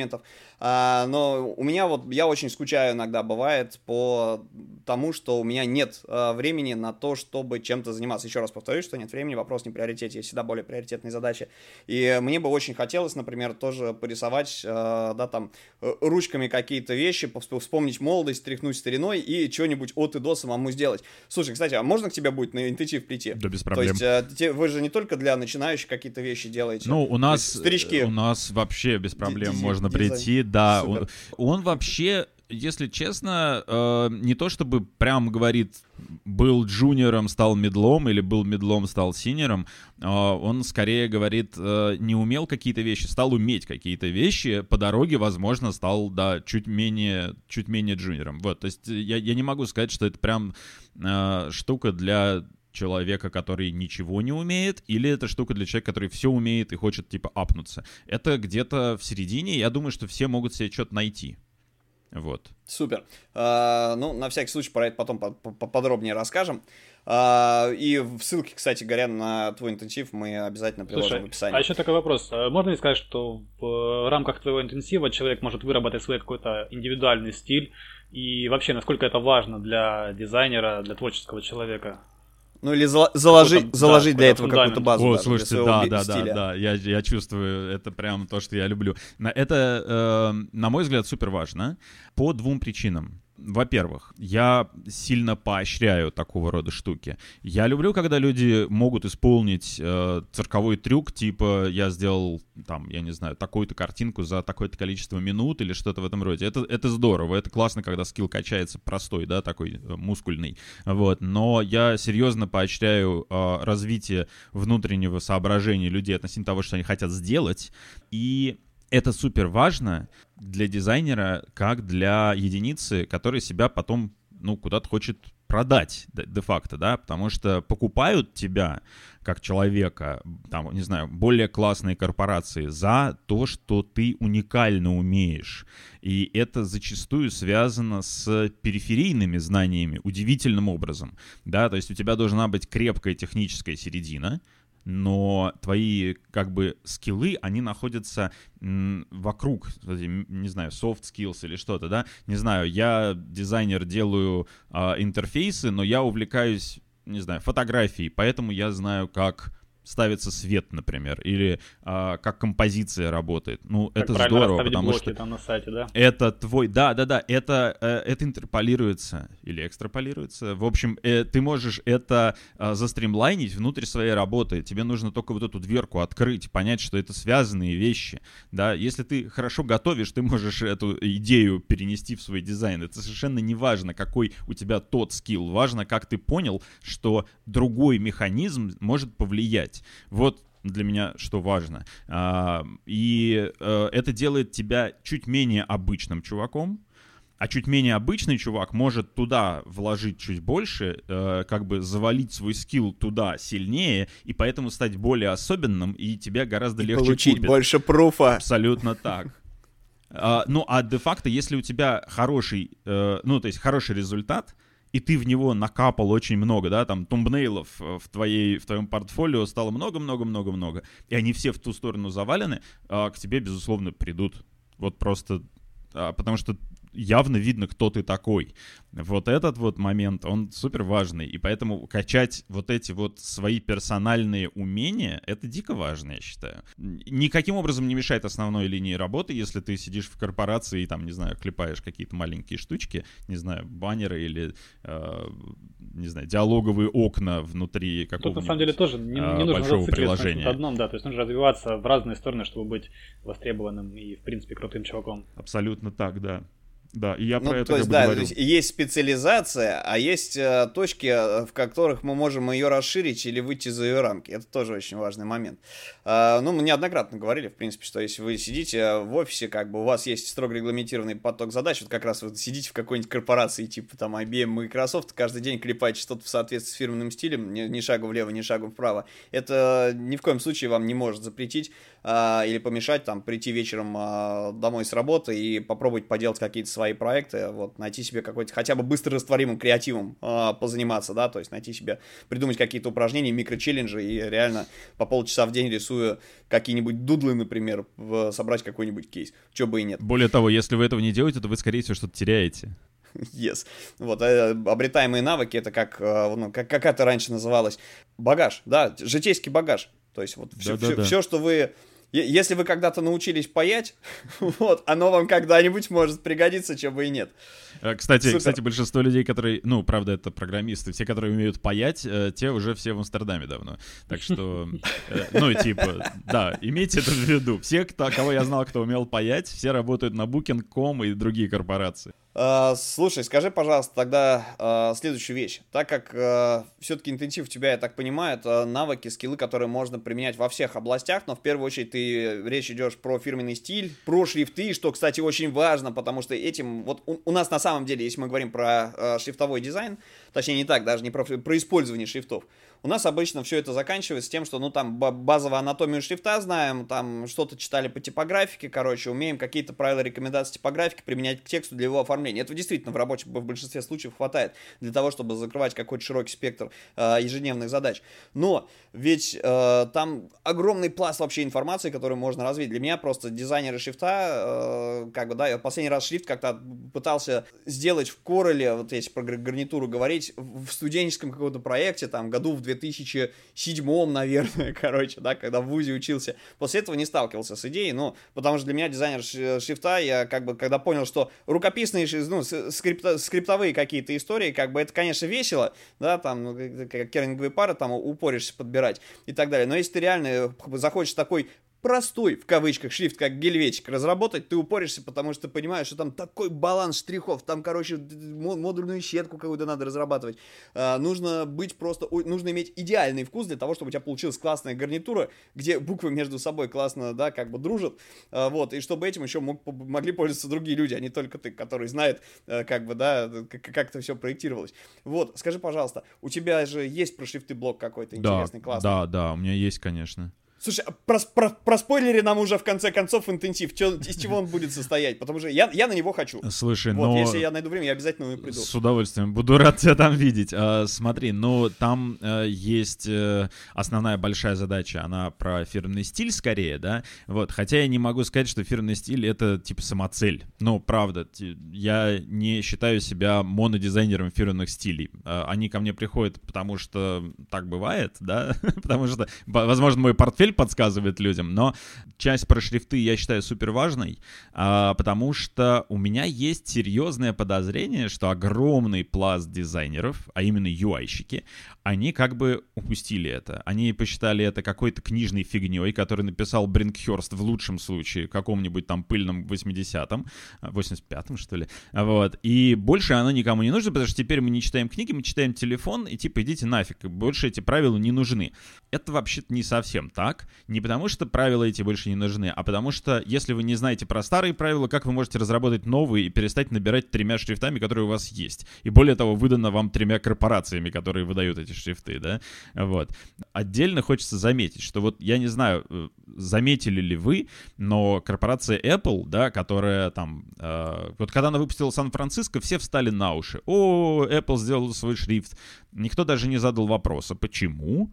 А, но у меня вот, я очень скучаю иногда, бывает, по тому, что у меня нет а, времени на то, чтобы чем-то заниматься. Еще раз повторюсь, что нет времени, вопрос не приоритете, есть всегда более приоритетные задачи. И мне бы очень хотелось, например, тоже порисовать, а, да, там, ручками какие-то вещи, вспомнить молодость, тряхнуть стариной и что-нибудь от и до самому сделать. Слушай, кстати, а можно к тебе будет на интенсив прийти? Да, без проблем. То есть а, вы же не только для начинающих какие-то вещи делаете. Ну, у нас, старички. у нас вообще без проблем можно прийти прийти, да. Он, он вообще, если честно, э, не то чтобы прям говорит, был джуниором, стал миддлом, или был миддлом, стал синьором, э, он скорее говорит, э, не умел какие-то вещи, стал уметь какие-то вещи, по дороге, возможно, стал, да, чуть менее, чуть менее джуниором. Вот, то есть я, я не могу сказать, что это прям э, штука для человека, который ничего не умеет, или это штука для человека, который все умеет и хочет, типа, апнуться. Это где-то в середине, я думаю, что все могут себе что-то найти. Вот. Супер. А, ну, на всякий случай про это потом поподробнее расскажем. А, и в ссылке, кстати говоря, на твой интенсив мы обязательно приложим Слушай, в описании. А еще такой вопрос. А можно ли сказать, что в рамках твоего интенсива человек может выработать свой какой-то индивидуальный стиль? И вообще, насколько это важно для дизайнера, для творческого человека? Ну или заложить, заложить да, для этого какую-то базу. О, да, слушайте, да, да, да, да, я, я чувствую, это прям то, что я люблю. Это, э, на мой взгляд, супер важно по двум причинам во-первых, я сильно поощряю такого рода штуки. Я люблю, когда люди могут исполнить э, цирковой трюк, типа я сделал там, я не знаю, такую-то картинку за такое-то количество минут или что-то в этом роде. Это, это здорово, это классно, когда скилл качается простой, да, такой э, мускульный. Вот. Но я серьезно поощряю э, развитие внутреннего соображения людей относительно того, что они хотят сделать. И это супер важно для дизайнера, как для единицы, которая себя потом, ну, куда-то хочет продать де-факто, да, потому что покупают тебя как человека, там, не знаю, более классные корпорации за то, что ты уникально умеешь. И это зачастую связано с периферийными знаниями удивительным образом, да, то есть у тебя должна быть крепкая техническая середина, но твои как бы скиллы, они находятся вокруг, не знаю, soft skills или что-то, да, не знаю, я дизайнер, делаю э, интерфейсы, но я увлекаюсь не знаю, фотографии, поэтому я знаю, как ставится свет, например, или а, как композиция работает. Ну, как это здорово, потому что там на сайте, да? это твой, да, да, да, это э, это интерполируется или экстраполируется. В общем, э, ты можешь это э, застримлайнить внутрь своей работы. Тебе нужно только вот эту дверку открыть, понять, что это связанные вещи, да. Если ты хорошо готовишь, ты можешь эту идею перенести в свой дизайн. Это совершенно не важно, какой у тебя тот скилл, важно, как ты понял, что другой механизм может повлиять делать. Вот для меня что важно. А, и э, это делает тебя чуть менее обычным чуваком, а чуть менее обычный чувак может туда вложить чуть больше, э, как бы завалить свой скилл туда сильнее, и поэтому стать более особенным, и тебя гораздо легче Получить купит. больше пруфа. Абсолютно так. А, ну, а де-факто, если у тебя хороший, э, ну, то есть хороший результат, и ты в него накапал очень много, да, там тумбнейлов э, в, твоей, в твоем портфолио стало много-много-много-много, и они все в ту сторону завалены, а к тебе, безусловно, придут. Вот просто а, потому что явно видно, кто ты такой. Вот этот вот момент, он супер важный. И поэтому качать вот эти вот свои персональные умения, это дико важно, я считаю. Никаким образом не мешает основной линии работы, если ты сидишь в корпорации и там, не знаю, клепаешь какие-то маленькие штучки, не знаю, баннеры или, э, не знаю, диалоговые окна внутри Тут на самом деле тоже не, не нужно большого приложения. на одном, да, то есть нужно развиваться в разные стороны, чтобы быть востребованным и, в принципе, крутым чуваком. Абсолютно так, да. Да, и я ну, про это то есть, да, говорил. То есть, есть специализация, а есть э, точки, э, в которых мы можем ее расширить или выйти за ее рамки. Это тоже очень важный момент. Э, ну, мы неоднократно говорили, в принципе, что если вы сидите в офисе, как бы у вас есть строго регламентированный поток задач, вот как раз вы сидите в какой-нибудь корпорации, типа там IBM, Microsoft, каждый день клепаете что-то в соответствии с фирменным стилем, ни, ни шагу влево, ни шагу вправо. Это ни в коем случае вам не может запретить э, или помешать там прийти вечером э, домой с работы и попробовать поделать какие-то свои проекты, вот, найти себе какой-то хотя бы быстро растворимым креативом э, позаниматься, да, то есть найти себе, придумать какие-то упражнения, микрочелленджи и реально по полчаса в день рисуя какие-нибудь дудлы, например, в, собрать какой-нибудь кейс, чего бы и нет. Более того, если вы этого не делаете, то вы, скорее всего, что-то теряете. Yes. Вот, э, обретаемые навыки, это как, э, ну, как, как это раньше называлось, багаж, да, житейский багаж. То есть вот все, все, все, что вы если вы когда-то научились паять, вот, оно вам когда-нибудь может пригодиться, чего бы и нет. Э, кстати, Супер. кстати, большинство людей, которые, ну, правда, это программисты, все, которые умеют паять, э, те уже все в Амстердаме давно. Так что, э, ну, типа, да, имейте это в виду. Все, кто, кого я знал, кто умел паять, все работают на Booking.com и другие корпорации. Uh, слушай, скажи, пожалуйста, тогда uh, следующую вещь. Так как uh, все-таки интенсив у тебя, я так понимаю, это навыки, скиллы, которые можно применять во всех областях, но в первую очередь ты речь идешь про фирменный стиль, про шрифты, что, кстати, очень важно, потому что этим, вот у, у нас на самом деле, если мы говорим про шрифтовой дизайн, точнее не так, даже не про, про использование шрифтов, у нас обычно все это заканчивается тем, что, ну, там, базовую анатомию шрифта знаем, там, что-то читали по типографике, короче, умеем какие-то правила рекомендаций типографики применять к тексту для его оформления. Этого действительно в рабочем, в большинстве случаев хватает для того, чтобы закрывать какой-то широкий спектр э, ежедневных задач. Но ведь э, там огромный пласт вообще информации, которую можно развить. Для меня просто дизайнеры шрифта, э, как бы, да, я последний раз шрифт как-то пытался сделать в Corel, вот если про гарнитуру говорить, в студенческом каком-то проекте, там, году в 2007, наверное, короче, да, когда в ВУЗе учился. После этого не сталкивался с идеей, ну, потому что для меня дизайнер шрифта, я как бы, когда понял, что рукописные, ну, скрипто, скриптовые какие-то истории, как бы это, конечно, весело, да, там, ну, как кернинговые пары, там, упоришься подбирать и так далее. Но если ты реально захочешь такой простой, в кавычках, шрифт, как гельветик, разработать, ты упоришься, потому что понимаешь, что там такой баланс штрихов, там, короче, модульную щетку какую-то надо разрабатывать. А, нужно быть просто, нужно иметь идеальный вкус для того, чтобы у тебя получилась классная гарнитура, где буквы между собой классно, да, как бы дружат, а, вот, и чтобы этим еще мог, могли пользоваться другие люди, а не только ты, который знает, а, как бы, да, как, как это все проектировалось. Вот, скажи, пожалуйста, у тебя же есть про шрифты блок какой-то интересный, да, классный? Да, да, у меня есть, конечно. Слушай, а про, про, проспойлери нам уже в конце концов интенсив. Чё, из чего он будет состоять? Потому что я, я на него хочу. Слушай, вот, но... если я найду время, я обязательно приду. С удовольствием. Буду рад тебя там видеть. А, смотри, ну там а, есть а, основная большая задача. Она про фирменный стиль скорее, да? Вот. Хотя я не могу сказать, что фирменный стиль — это типа самоцель. Ну, правда. Я не считаю себя монодизайнером фирменных стилей. А, они ко мне приходят, потому что так бывает, да? потому что, возможно, мой портфель цель подсказывает людям, но часть про шрифты я считаю супер важной, а, потому что у меня есть серьезное подозрение, что огромный пласт дизайнеров, а именно UI-щики, они как бы упустили это. Они посчитали это какой-то книжной фигней, который написал Бринкхерст в лучшем случае, каком-нибудь там пыльном 80-м, 85-м, что ли. Вот. И больше оно никому не нужно, потому что теперь мы не читаем книги, мы читаем телефон, и типа идите нафиг, больше эти правила не нужны. Это вообще-то не совсем так. Не потому что правила эти больше не нужны, а потому что если вы не знаете про старые правила, как вы можете разработать новые и перестать набирать тремя шрифтами, которые у вас есть. И более того, выдано вам тремя корпорациями, которые выдают эти шрифты, да? Вот. Отдельно хочется заметить, что вот я не знаю, э, заметили ли вы, но корпорация Apple, да, которая там, э, вот когда она выпустила Сан-Франциско, все встали на уши. О, Apple сделал свой шрифт. Никто даже не задал вопроса, почему? Почему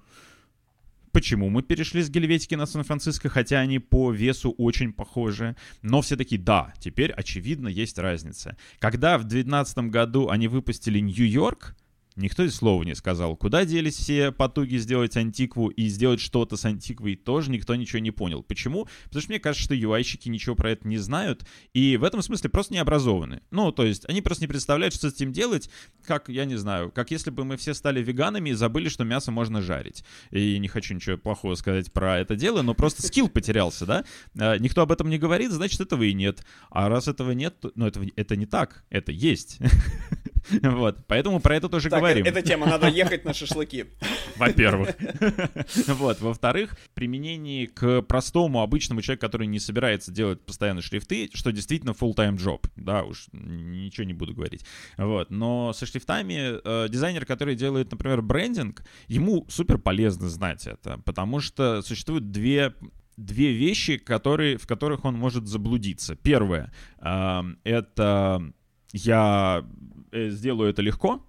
мы перешли с Гельветики на Сан-Франциско, хотя они по весу очень похожи? Но все таки да, теперь очевидно есть разница. Когда в 2019 году они выпустили Нью-Йорк, Никто и слова не сказал. Куда делись все потуги сделать антикву и сделать что-то с антиквой, тоже никто ничего не понял. Почему? Потому что мне кажется, что UI-щики ничего про это не знают, и в этом смысле просто не образованы. Ну, то есть они просто не представляют, что с этим делать, как, я не знаю, как если бы мы все стали веганами и забыли, что мясо можно жарить. И не хочу ничего плохого сказать про это дело, но просто скилл потерялся, да? А, никто об этом не говорит, значит, этого и нет. А раз этого нет, то, ну, это, это не так, это есть. Вот, поэтому про это тоже так, говорим. Эта тема, надо ехать на шашлыки. Во-первых. Вот, во-вторых, применение к простому, обычному человеку, который не собирается делать постоянно шрифты, что действительно full-time job, да, уж ничего не буду говорить. Вот, но со шрифтами э, дизайнер, который делает, например, брендинг, ему супер полезно знать это, потому что существуют две две вещи, которые, в которых он может заблудиться. Первое э, — это я э, сделаю это легко,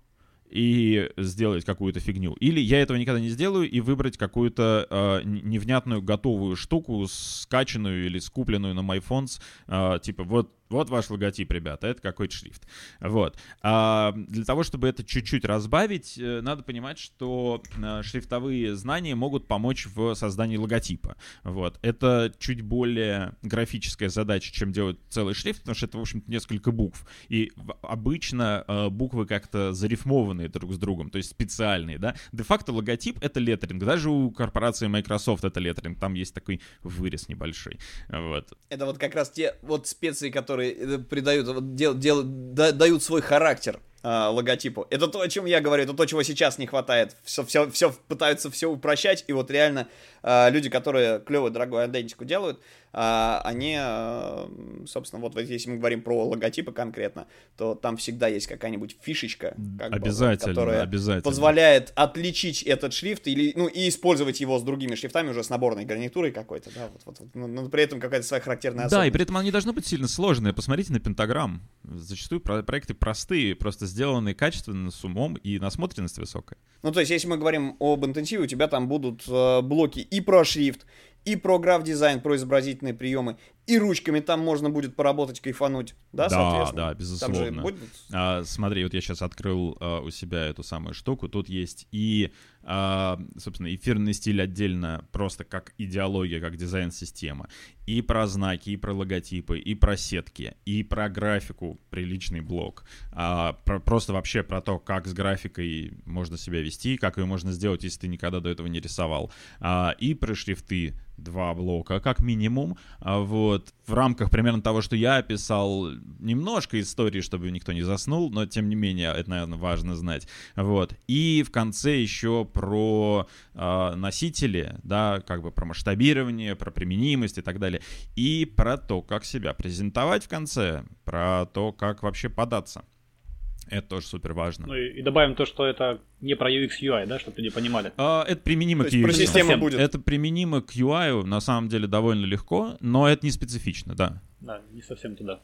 и сделать какую-то фигню. Или я этого никогда не сделаю и выбрать какую-то э, невнятную готовую штуку, скачанную или скупленную на MyPhones, э, типа вот вот ваш логотип, ребята, это какой-то шрифт. Вот. А для того, чтобы это чуть-чуть разбавить, э, надо понимать, что э, шрифтовые знания могут помочь в создании логотипа. Вот. Это чуть более графическая задача, чем делать целый шрифт, потому что это, в общем-то, несколько букв. И обычно э, буквы как-то зарифмованные друг с другом, то есть специальные, да. Де-факто логотип — это леттеринг. Даже у корпорации Microsoft это леттеринг. Там есть такой вырез небольшой. Вот. Это вот как раз те вот специи, которые которые э, придают, дел, дел, да, дают свой характер э, логотипу. Это то, о чем я говорю, это то, чего сейчас не хватает. Все, все, все пытаются все упрощать, и вот реально люди, которые клевую дорогую идентику делают, а, они, а, собственно, вот если мы говорим про логотипы конкретно, то там всегда есть какая-нибудь фишечка, как обязательно, бы, которая обязательно. позволяет отличить этот шрифт или, ну, и использовать его с другими шрифтами уже с наборной гарнитурой какой-то, да, вот, вот, вот, но, но при этом какая-то своя характерная особенность. Да, и при этом они не должны быть сильно сложные. Посмотрите на пентаграмм. Зачастую проекты простые, просто сделанные качественно, с умом, и насмотренность высокая. Ну, то есть, если мы говорим об интенсиве, у тебя там будут э, блоки и про шрифт, и про граф-дизайн, про изобразительные приемы, и ручками там можно будет поработать, кайфануть, да, да соответственно? Да, безусловно. Будет... А, смотри, вот я сейчас открыл а, у себя эту самую штуку, тут есть и, а, собственно, эфирный стиль отдельно, просто как идеология, как дизайн-система, и про знаки, и про логотипы, и про сетки, и про графику, приличный блок, а, про, просто вообще про то, как с графикой можно себя вести, как ее можно сделать, если ты никогда до этого не рисовал, а, и про шрифты, два блока, как минимум. А вот в рамках примерно того, что я описал, немножко истории, чтобы никто не заснул, но тем не менее это, наверное, важно знать. Вот. И в конце еще про э, носители, да, как бы про масштабирование, про применимость и так далее. И про то, как себя презентовать в конце, про то, как вообще податься. Это тоже супер важно. Ну и, и добавим то, что это не про UX UI, да, чтобы люди понимали. А, это применимо То к есть про UX. систему будет. Это применимо к UI, на самом деле, довольно легко, но это не специфично, да. Да, не совсем туда.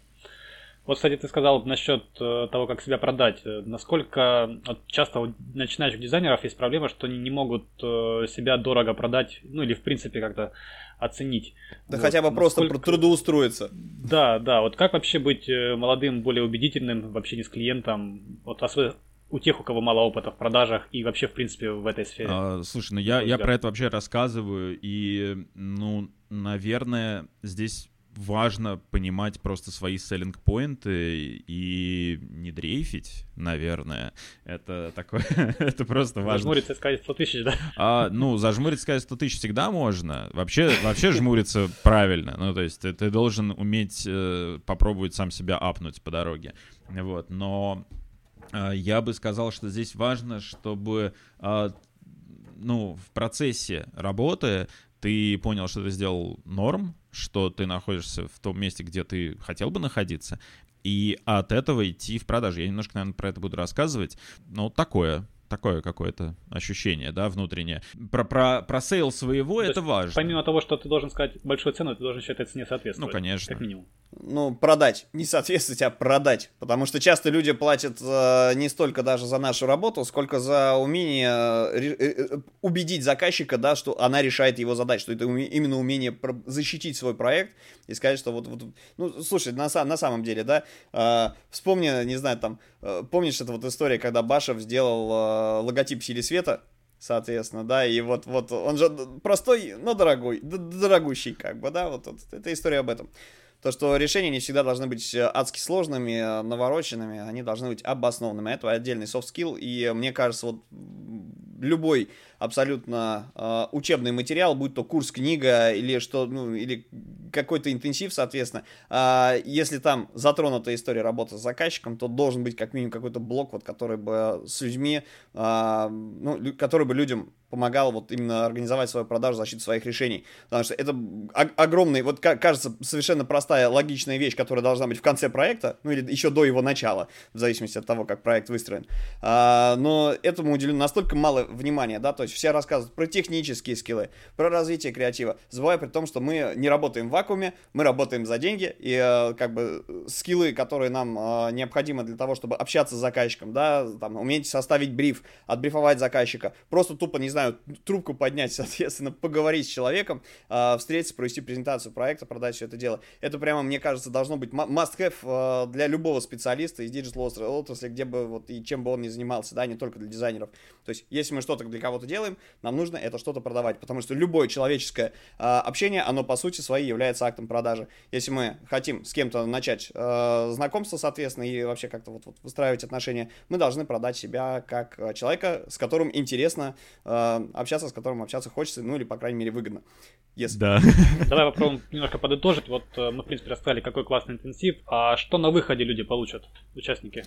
Вот, кстати, ты сказал насчет э, того, как себя продать. Э, Насколько вот часто у начинающих дизайнеров есть проблема, что они не могут э, себя дорого продать, ну или в принципе как-то оценить. Да Вот, хотя бы просто насколько- трудоустроиться. Да, да, вот как вообще быть э, молодым, более убедительным в общении с клиентом, вот особенно у тех, у кого мало опыта в продажах и вообще, в принципе, в этой сфере. А, слушай, ну я, я про это вообще рассказываю, и, ну, наверное, здесь важно понимать просто свои селлинг-поинты и не дрейфить, наверное. Это такое, это просто важно. Зажмуриться и сказать 100 тысяч, да? А, ну, зажмуриться, сказать 100 тысяч всегда можно. Вообще, вообще жмуриться правильно. Ну, то есть ты, ты должен уметь э, попробовать сам себя апнуть по дороге. Вот, но э, я бы сказал, что здесь важно, чтобы а, ну, в процессе работы ты понял, что ты сделал норм, что ты находишься в том месте, где ты хотел бы находиться, и от этого идти в продажу. Я немножко, наверное, про это буду рассказывать. Но такое, такое какое-то ощущение, да, внутреннее. Про, про, про sale своего То это есть, важно. Помимо того, что ты должен сказать большую цену, ты должен этой цене соответствовать. Ну, конечно. Как минимум. Ну, продать. Не соответствовать, а продать. Потому что часто люди платят э, не столько даже за нашу работу, сколько за умение э, э, э, убедить заказчика, да, что она решает его задачу, что это уме- именно умение защитить свой проект и сказать, что вот, вот ну, слушай, на, на самом деле, да, э, вспомни, не знаю, там, помнишь эта вот история, когда Башев сделал э, логотип Сили Света, соответственно, да, и вот, вот он же простой, но дорогой, дорогущий, как бы, да, вот, вот эта история об этом. То, что решения не всегда должны быть э, адски сложными, э, навороченными, они должны быть обоснованными. Это отдельный skill, и мне кажется, вот любой абсолютно э, учебный материал, будь то курс, книга или что, ну, или какой-то интенсив, соответственно, а, если там затронута история работы с заказчиком, то должен быть как минимум какой-то блок, вот, который бы с людьми, а, ну, который бы людям помогал вот именно организовать свою продажу, защиту своих решений. Потому что это огромный, вот ка- кажется, совершенно простая, логичная вещь, которая должна быть в конце проекта, ну или еще до его начала, в зависимости от того, как проект выстроен. А, но этому уделено настолько мало внимания, да, то есть все рассказывают про технические скиллы, про развитие креатива, забывая при том, что мы не работаем в вакууме, мы работаем за деньги, и э, как бы э, скиллы, которые нам э, необходимы для того, чтобы общаться с заказчиком, да, там, уметь составить бриф, отбрифовать заказчика, просто тупо, не знаю, трубку поднять, соответственно, поговорить с человеком, э, встретиться, провести презентацию проекта, продать все это дело. Это прямо, мне кажется, должно быть must-have э, для любого специалиста из digital отрасли, где бы вот и чем бы он ни занимался, да, не только для дизайнеров. То есть, если мы что-то для кого-то делаем, нам нужно это что-то продавать, потому что любое человеческое э, общение, оно по сути своей является актом продажи. Если мы хотим с кем-то начать э, знакомство, соответственно, и вообще как-то вот, вот выстраивать отношения, мы должны продать себя как э, человека, с которым интересно э, общаться, с которым общаться хочется, ну или, по крайней мере, выгодно. Если. Да. Давай попробуем немножко подытожить. Вот э, мы, в принципе, рассказали, какой классный интенсив. А что на выходе люди получат, участники?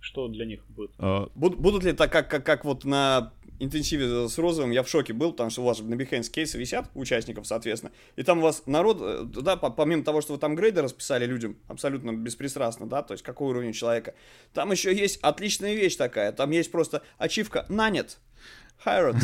Что для них будет? А, Буд- Будут ли так, как, как, как вот на интенсиве с Розовым, я в шоке был, потому что у вас же на Behance кейсы висят, участников, соответственно, и там у вас народ, э, да, по- помимо того, что вы там грейды расписали людям, абсолютно беспристрастно, да, то есть какой уровень человека, там еще есть отличная вещь такая, там есть просто ачивка нанят, hired.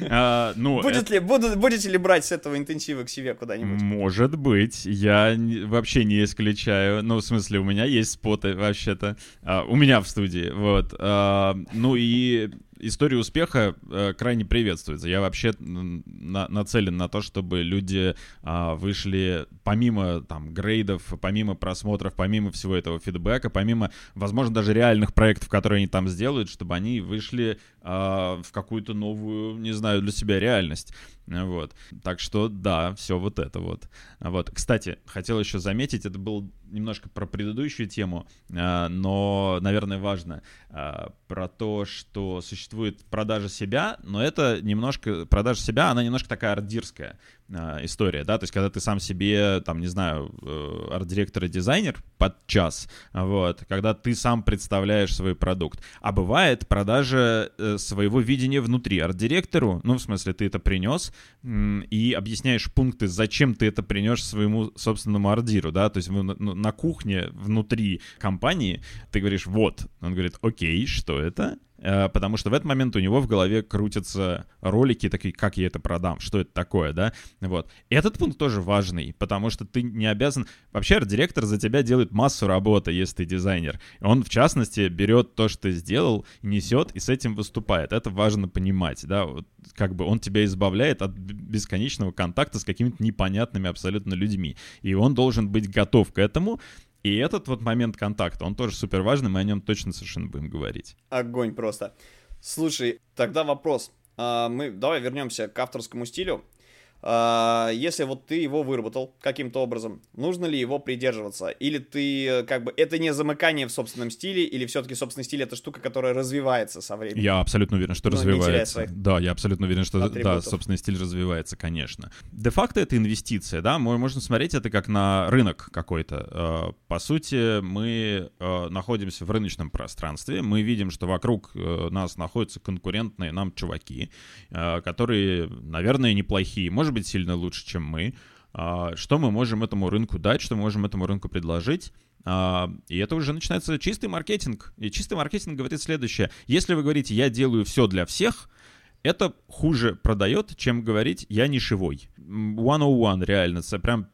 а, Ну, Будет ли, будут, будете ли брать с этого интенсива к себе куда-нибудь? Может быть, я не- вообще не исключаю. Ну, в смысле, у меня есть споты вообще-то. А, у меня в студии, вот. А, ну и история успеха э, крайне приветствуется. Я вообще на- нацелен на то, чтобы люди а, вышли помимо там грейдов, помимо просмотров, помимо всего этого фидбэка, помимо, возможно, даже реальных проектов, которые они там сделают, чтобы они вышли а, в какую-то новую, не знаю, для себя реальность. Вот. Так что да, все вот это вот. Вот. Кстати, хотел еще заметить, это был немножко про предыдущую тему, а, но, наверное, важно а, про то, что существует продажа себя, но это немножко, продажа себя, она немножко такая ардирская а, история, да, то есть когда ты сам себе, там, не знаю, э, арт-директор и дизайнер под час, вот, когда ты сам представляешь свой продукт. А бывает продажа э, своего видения внутри арт-директору, ну, в смысле, ты это принес, и объясняешь пункты, зачем ты это принешь своему собственному ордиру, да, то есть на, на кухне внутри компании ты говоришь, вот, он говорит, окей, что это? Э, потому что в этот момент у него в голове крутятся ролики такие, как я это продам, что это такое, да, вот. Этот пункт тоже важный, потому что ты не обязан... Вообще арт-директор за тебя делает массу работы, если ты дизайнер. Он, в частности, берет то, что ты сделал, несет и с этим выступает. Это важно понимать, да, вот, как бы он тебя избавляет от бесконечного контакта с какими-то непонятными абсолютно людьми. И он должен быть готов к этому, и этот вот момент контакта, он тоже супер важный, мы о нем точно совершенно будем говорить. Огонь просто. Слушай, тогда вопрос. А, мы давай вернемся к авторскому стилю. А, если вот ты его выработал каким-то образом, нужно ли его придерживаться? Или ты, э, как бы, это не замыкание в собственном стиле, или все-таки собственный стиль это штука, которая развивается со временем? Я абсолютно уверен, что ну, развивается. Да, я абсолютно уверен, что атрибутов. да, собственный стиль развивается, конечно. Де-факто это инвестиция, да, можно смотреть это как на рынок какой-то. Э, по сути, мы э, находимся в рыночном пространстве, мы видим, что вокруг нас находятся конкурентные нам чуваки, которые, наверное, неплохие. Может может быть сильно лучше, чем мы. А, что мы можем этому рынку дать, что мы можем этому рынку предложить. А, и это уже начинается чистый маркетинг. И чистый маркетинг говорит следующее. Если вы говорите «я делаю все для всех», это хуже продает, чем говорить «я нишевой». 101 реально, это прям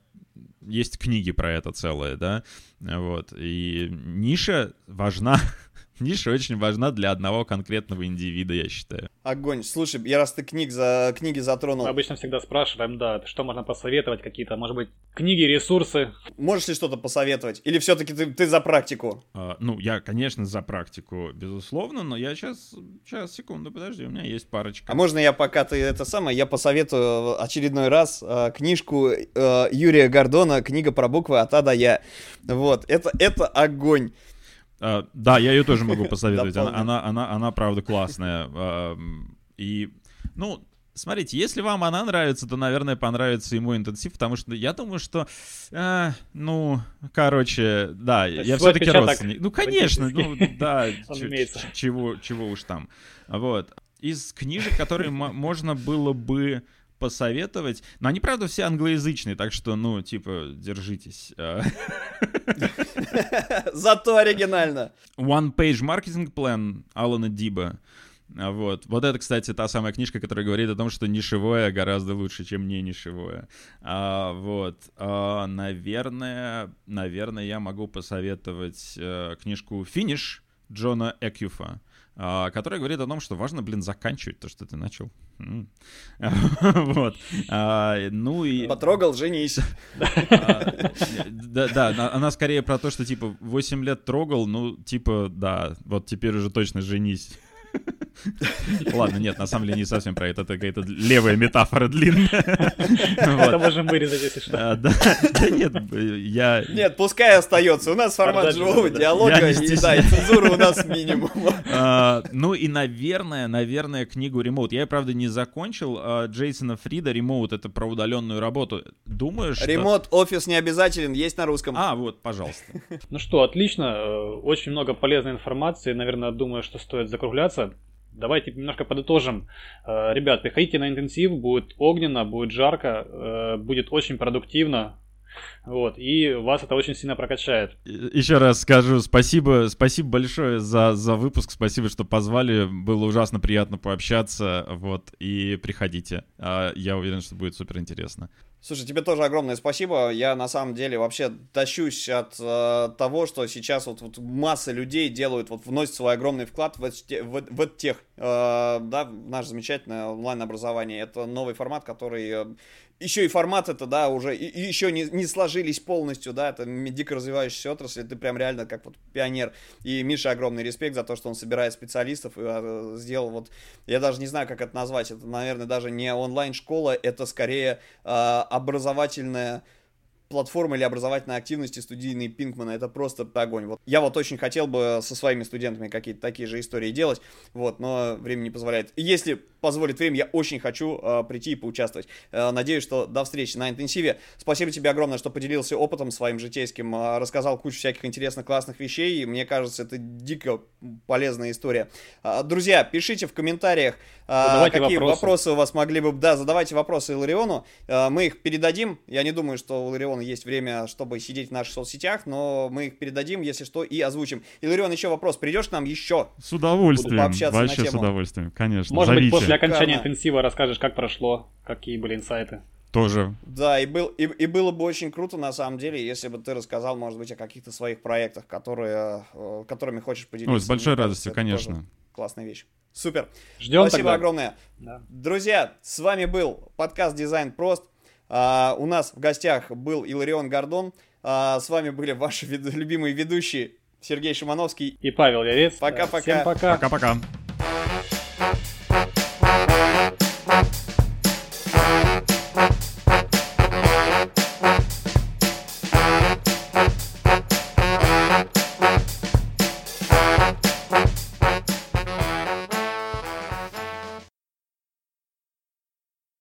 есть книги про это целые, да, вот, и ниша важна Ниша очень важна для одного конкретного индивида, я считаю. Огонь. Слушай, я раз ты книг за... книги затронул... Мы обычно всегда спрашиваем, да, что можно посоветовать, какие-то, может быть, книги, ресурсы. Можешь ли что-то посоветовать? Или все-таки ты, ты за практику? А, ну, я, конечно, за практику, безусловно, но я сейчас... Сейчас, секунду, подожди, у меня есть парочка. А можно я, пока ты это самое, я посоветую очередной раз э, книжку э, Юрия Гордона «Книга про буквы от А до Я». Вот, это, это огонь. Uh, да, я ее тоже могу посоветовать. Она, она, она, она правда классная. Uh, и, ну, смотрите, если вам она нравится, то, наверное, понравится ему интенсив, потому что я думаю, что, э, ну, короче, да, я все-таки родственник. Ну, конечно, ну, да, чего, чего уж там. Вот. Из книжек, которые можно было бы посоветовать. Но они, правда, все англоязычные, так что, ну, типа, держитесь. А. Зато оригинально. One Page Marketing Plan Алана Диба. А вот. вот это, кстати, та самая книжка, которая говорит о том, что нишевое гораздо лучше, чем не нишевое. А, вот. А, наверное, наверное, я могу посоветовать а, книжку «Финиш» Джона Экюфа, которая говорит о том, что важно, блин, заканчивать то, что ты начал. Вот. А, ну и... Потрогал, женись. Да, да, она скорее про то, что, типа, 8 лет трогал, ну, типа, да, вот теперь уже точно женись. Ладно, нет, на самом деле не совсем про это, это какая-то левая метафора длинная. Это можем вырезать, если что. А, да, нет, я... Нет, пускай остается, у нас формат живого диалога, и да, цензура у нас минимум. А, ну и, наверное, наверное, книгу «Ремоут». Я, правда, не закончил. А, Джейсона Фрида «Ремоут» — это про удаленную работу. Думаю, что... Ремонт, офис не обязателен, есть на русском. А, вот, пожалуйста. Ну что, отлично. Э, очень много полезной информации. Наверное, думаю, что стоит закругляться. Давайте немножко подытожим. Э, ребят, приходите на интенсив, будет огненно, будет жарко, э, будет очень продуктивно. Вот, и вас это очень сильно прокачает. Еще раз скажу спасибо, спасибо большое за, за выпуск, спасибо, что позвали, было ужасно приятно пообщаться, вот, и приходите, а, я уверен, что будет супер интересно. Слушай, тебе тоже огромное спасибо. Я на самом деле вообще тащусь от э, того, что сейчас вот, вот масса людей делают, вот вносят свой огромный вклад в, в, в тех, э, да, в наше замечательное онлайн-образование. Это новый формат, который э, еще и формат это, да, уже и, и еще не, не сложились полностью, да, это дико развивающаяся отрасль, ты прям реально как вот пионер. И Миша огромный респект за то, что он собирает специалистов и а, сделал вот, я даже не знаю, как это назвать, это, наверное, даже не онлайн-школа, это скорее а, образовательная платформы или образовательной активности студийные Пинкмана, это просто огонь. Вот я вот очень хотел бы со своими студентами какие-то такие же истории делать, вот, но время не позволяет. Если позволит время, я очень хочу э, прийти и поучаствовать. Э, надеюсь, что до встречи на интенсиве. Спасибо тебе огромное, что поделился опытом своим житейским, э, рассказал кучу всяких интересных, классных вещей. И мне кажется, это дико полезная история. Э, друзья, пишите в комментариях, э, какие вопросы. вопросы у вас могли бы... Да, задавайте вопросы Илариону. Э, мы их передадим. Я не думаю, что у Илариона есть время, чтобы сидеть в наших соцсетях, но мы их передадим, если что, и озвучим. Иларион, еще вопрос. Придешь к нам еще? С удовольствием. Вообще с удовольствием, конечно. Может Зовите. быть, после окончания интенсива расскажешь, как прошло, какие были инсайты. Тоже. Да, и, был, и, и было бы очень круто, на самом деле, если бы ты рассказал, может быть, о каких-то своих проектах, которые, э, которыми хочешь поделиться. Ой, с большой радостью, конечно. Классная вещь. Супер. Ждем Спасибо тогда. огромное. Да. Друзья, с вами был подкаст «Дизайн прост». А, у нас в гостях был Иларион Гордон. А, с вами были ваши вед... любимые ведущие Сергей Шимановский и Павел Ярец. Пока-пока. Всем пока. Пока-пока.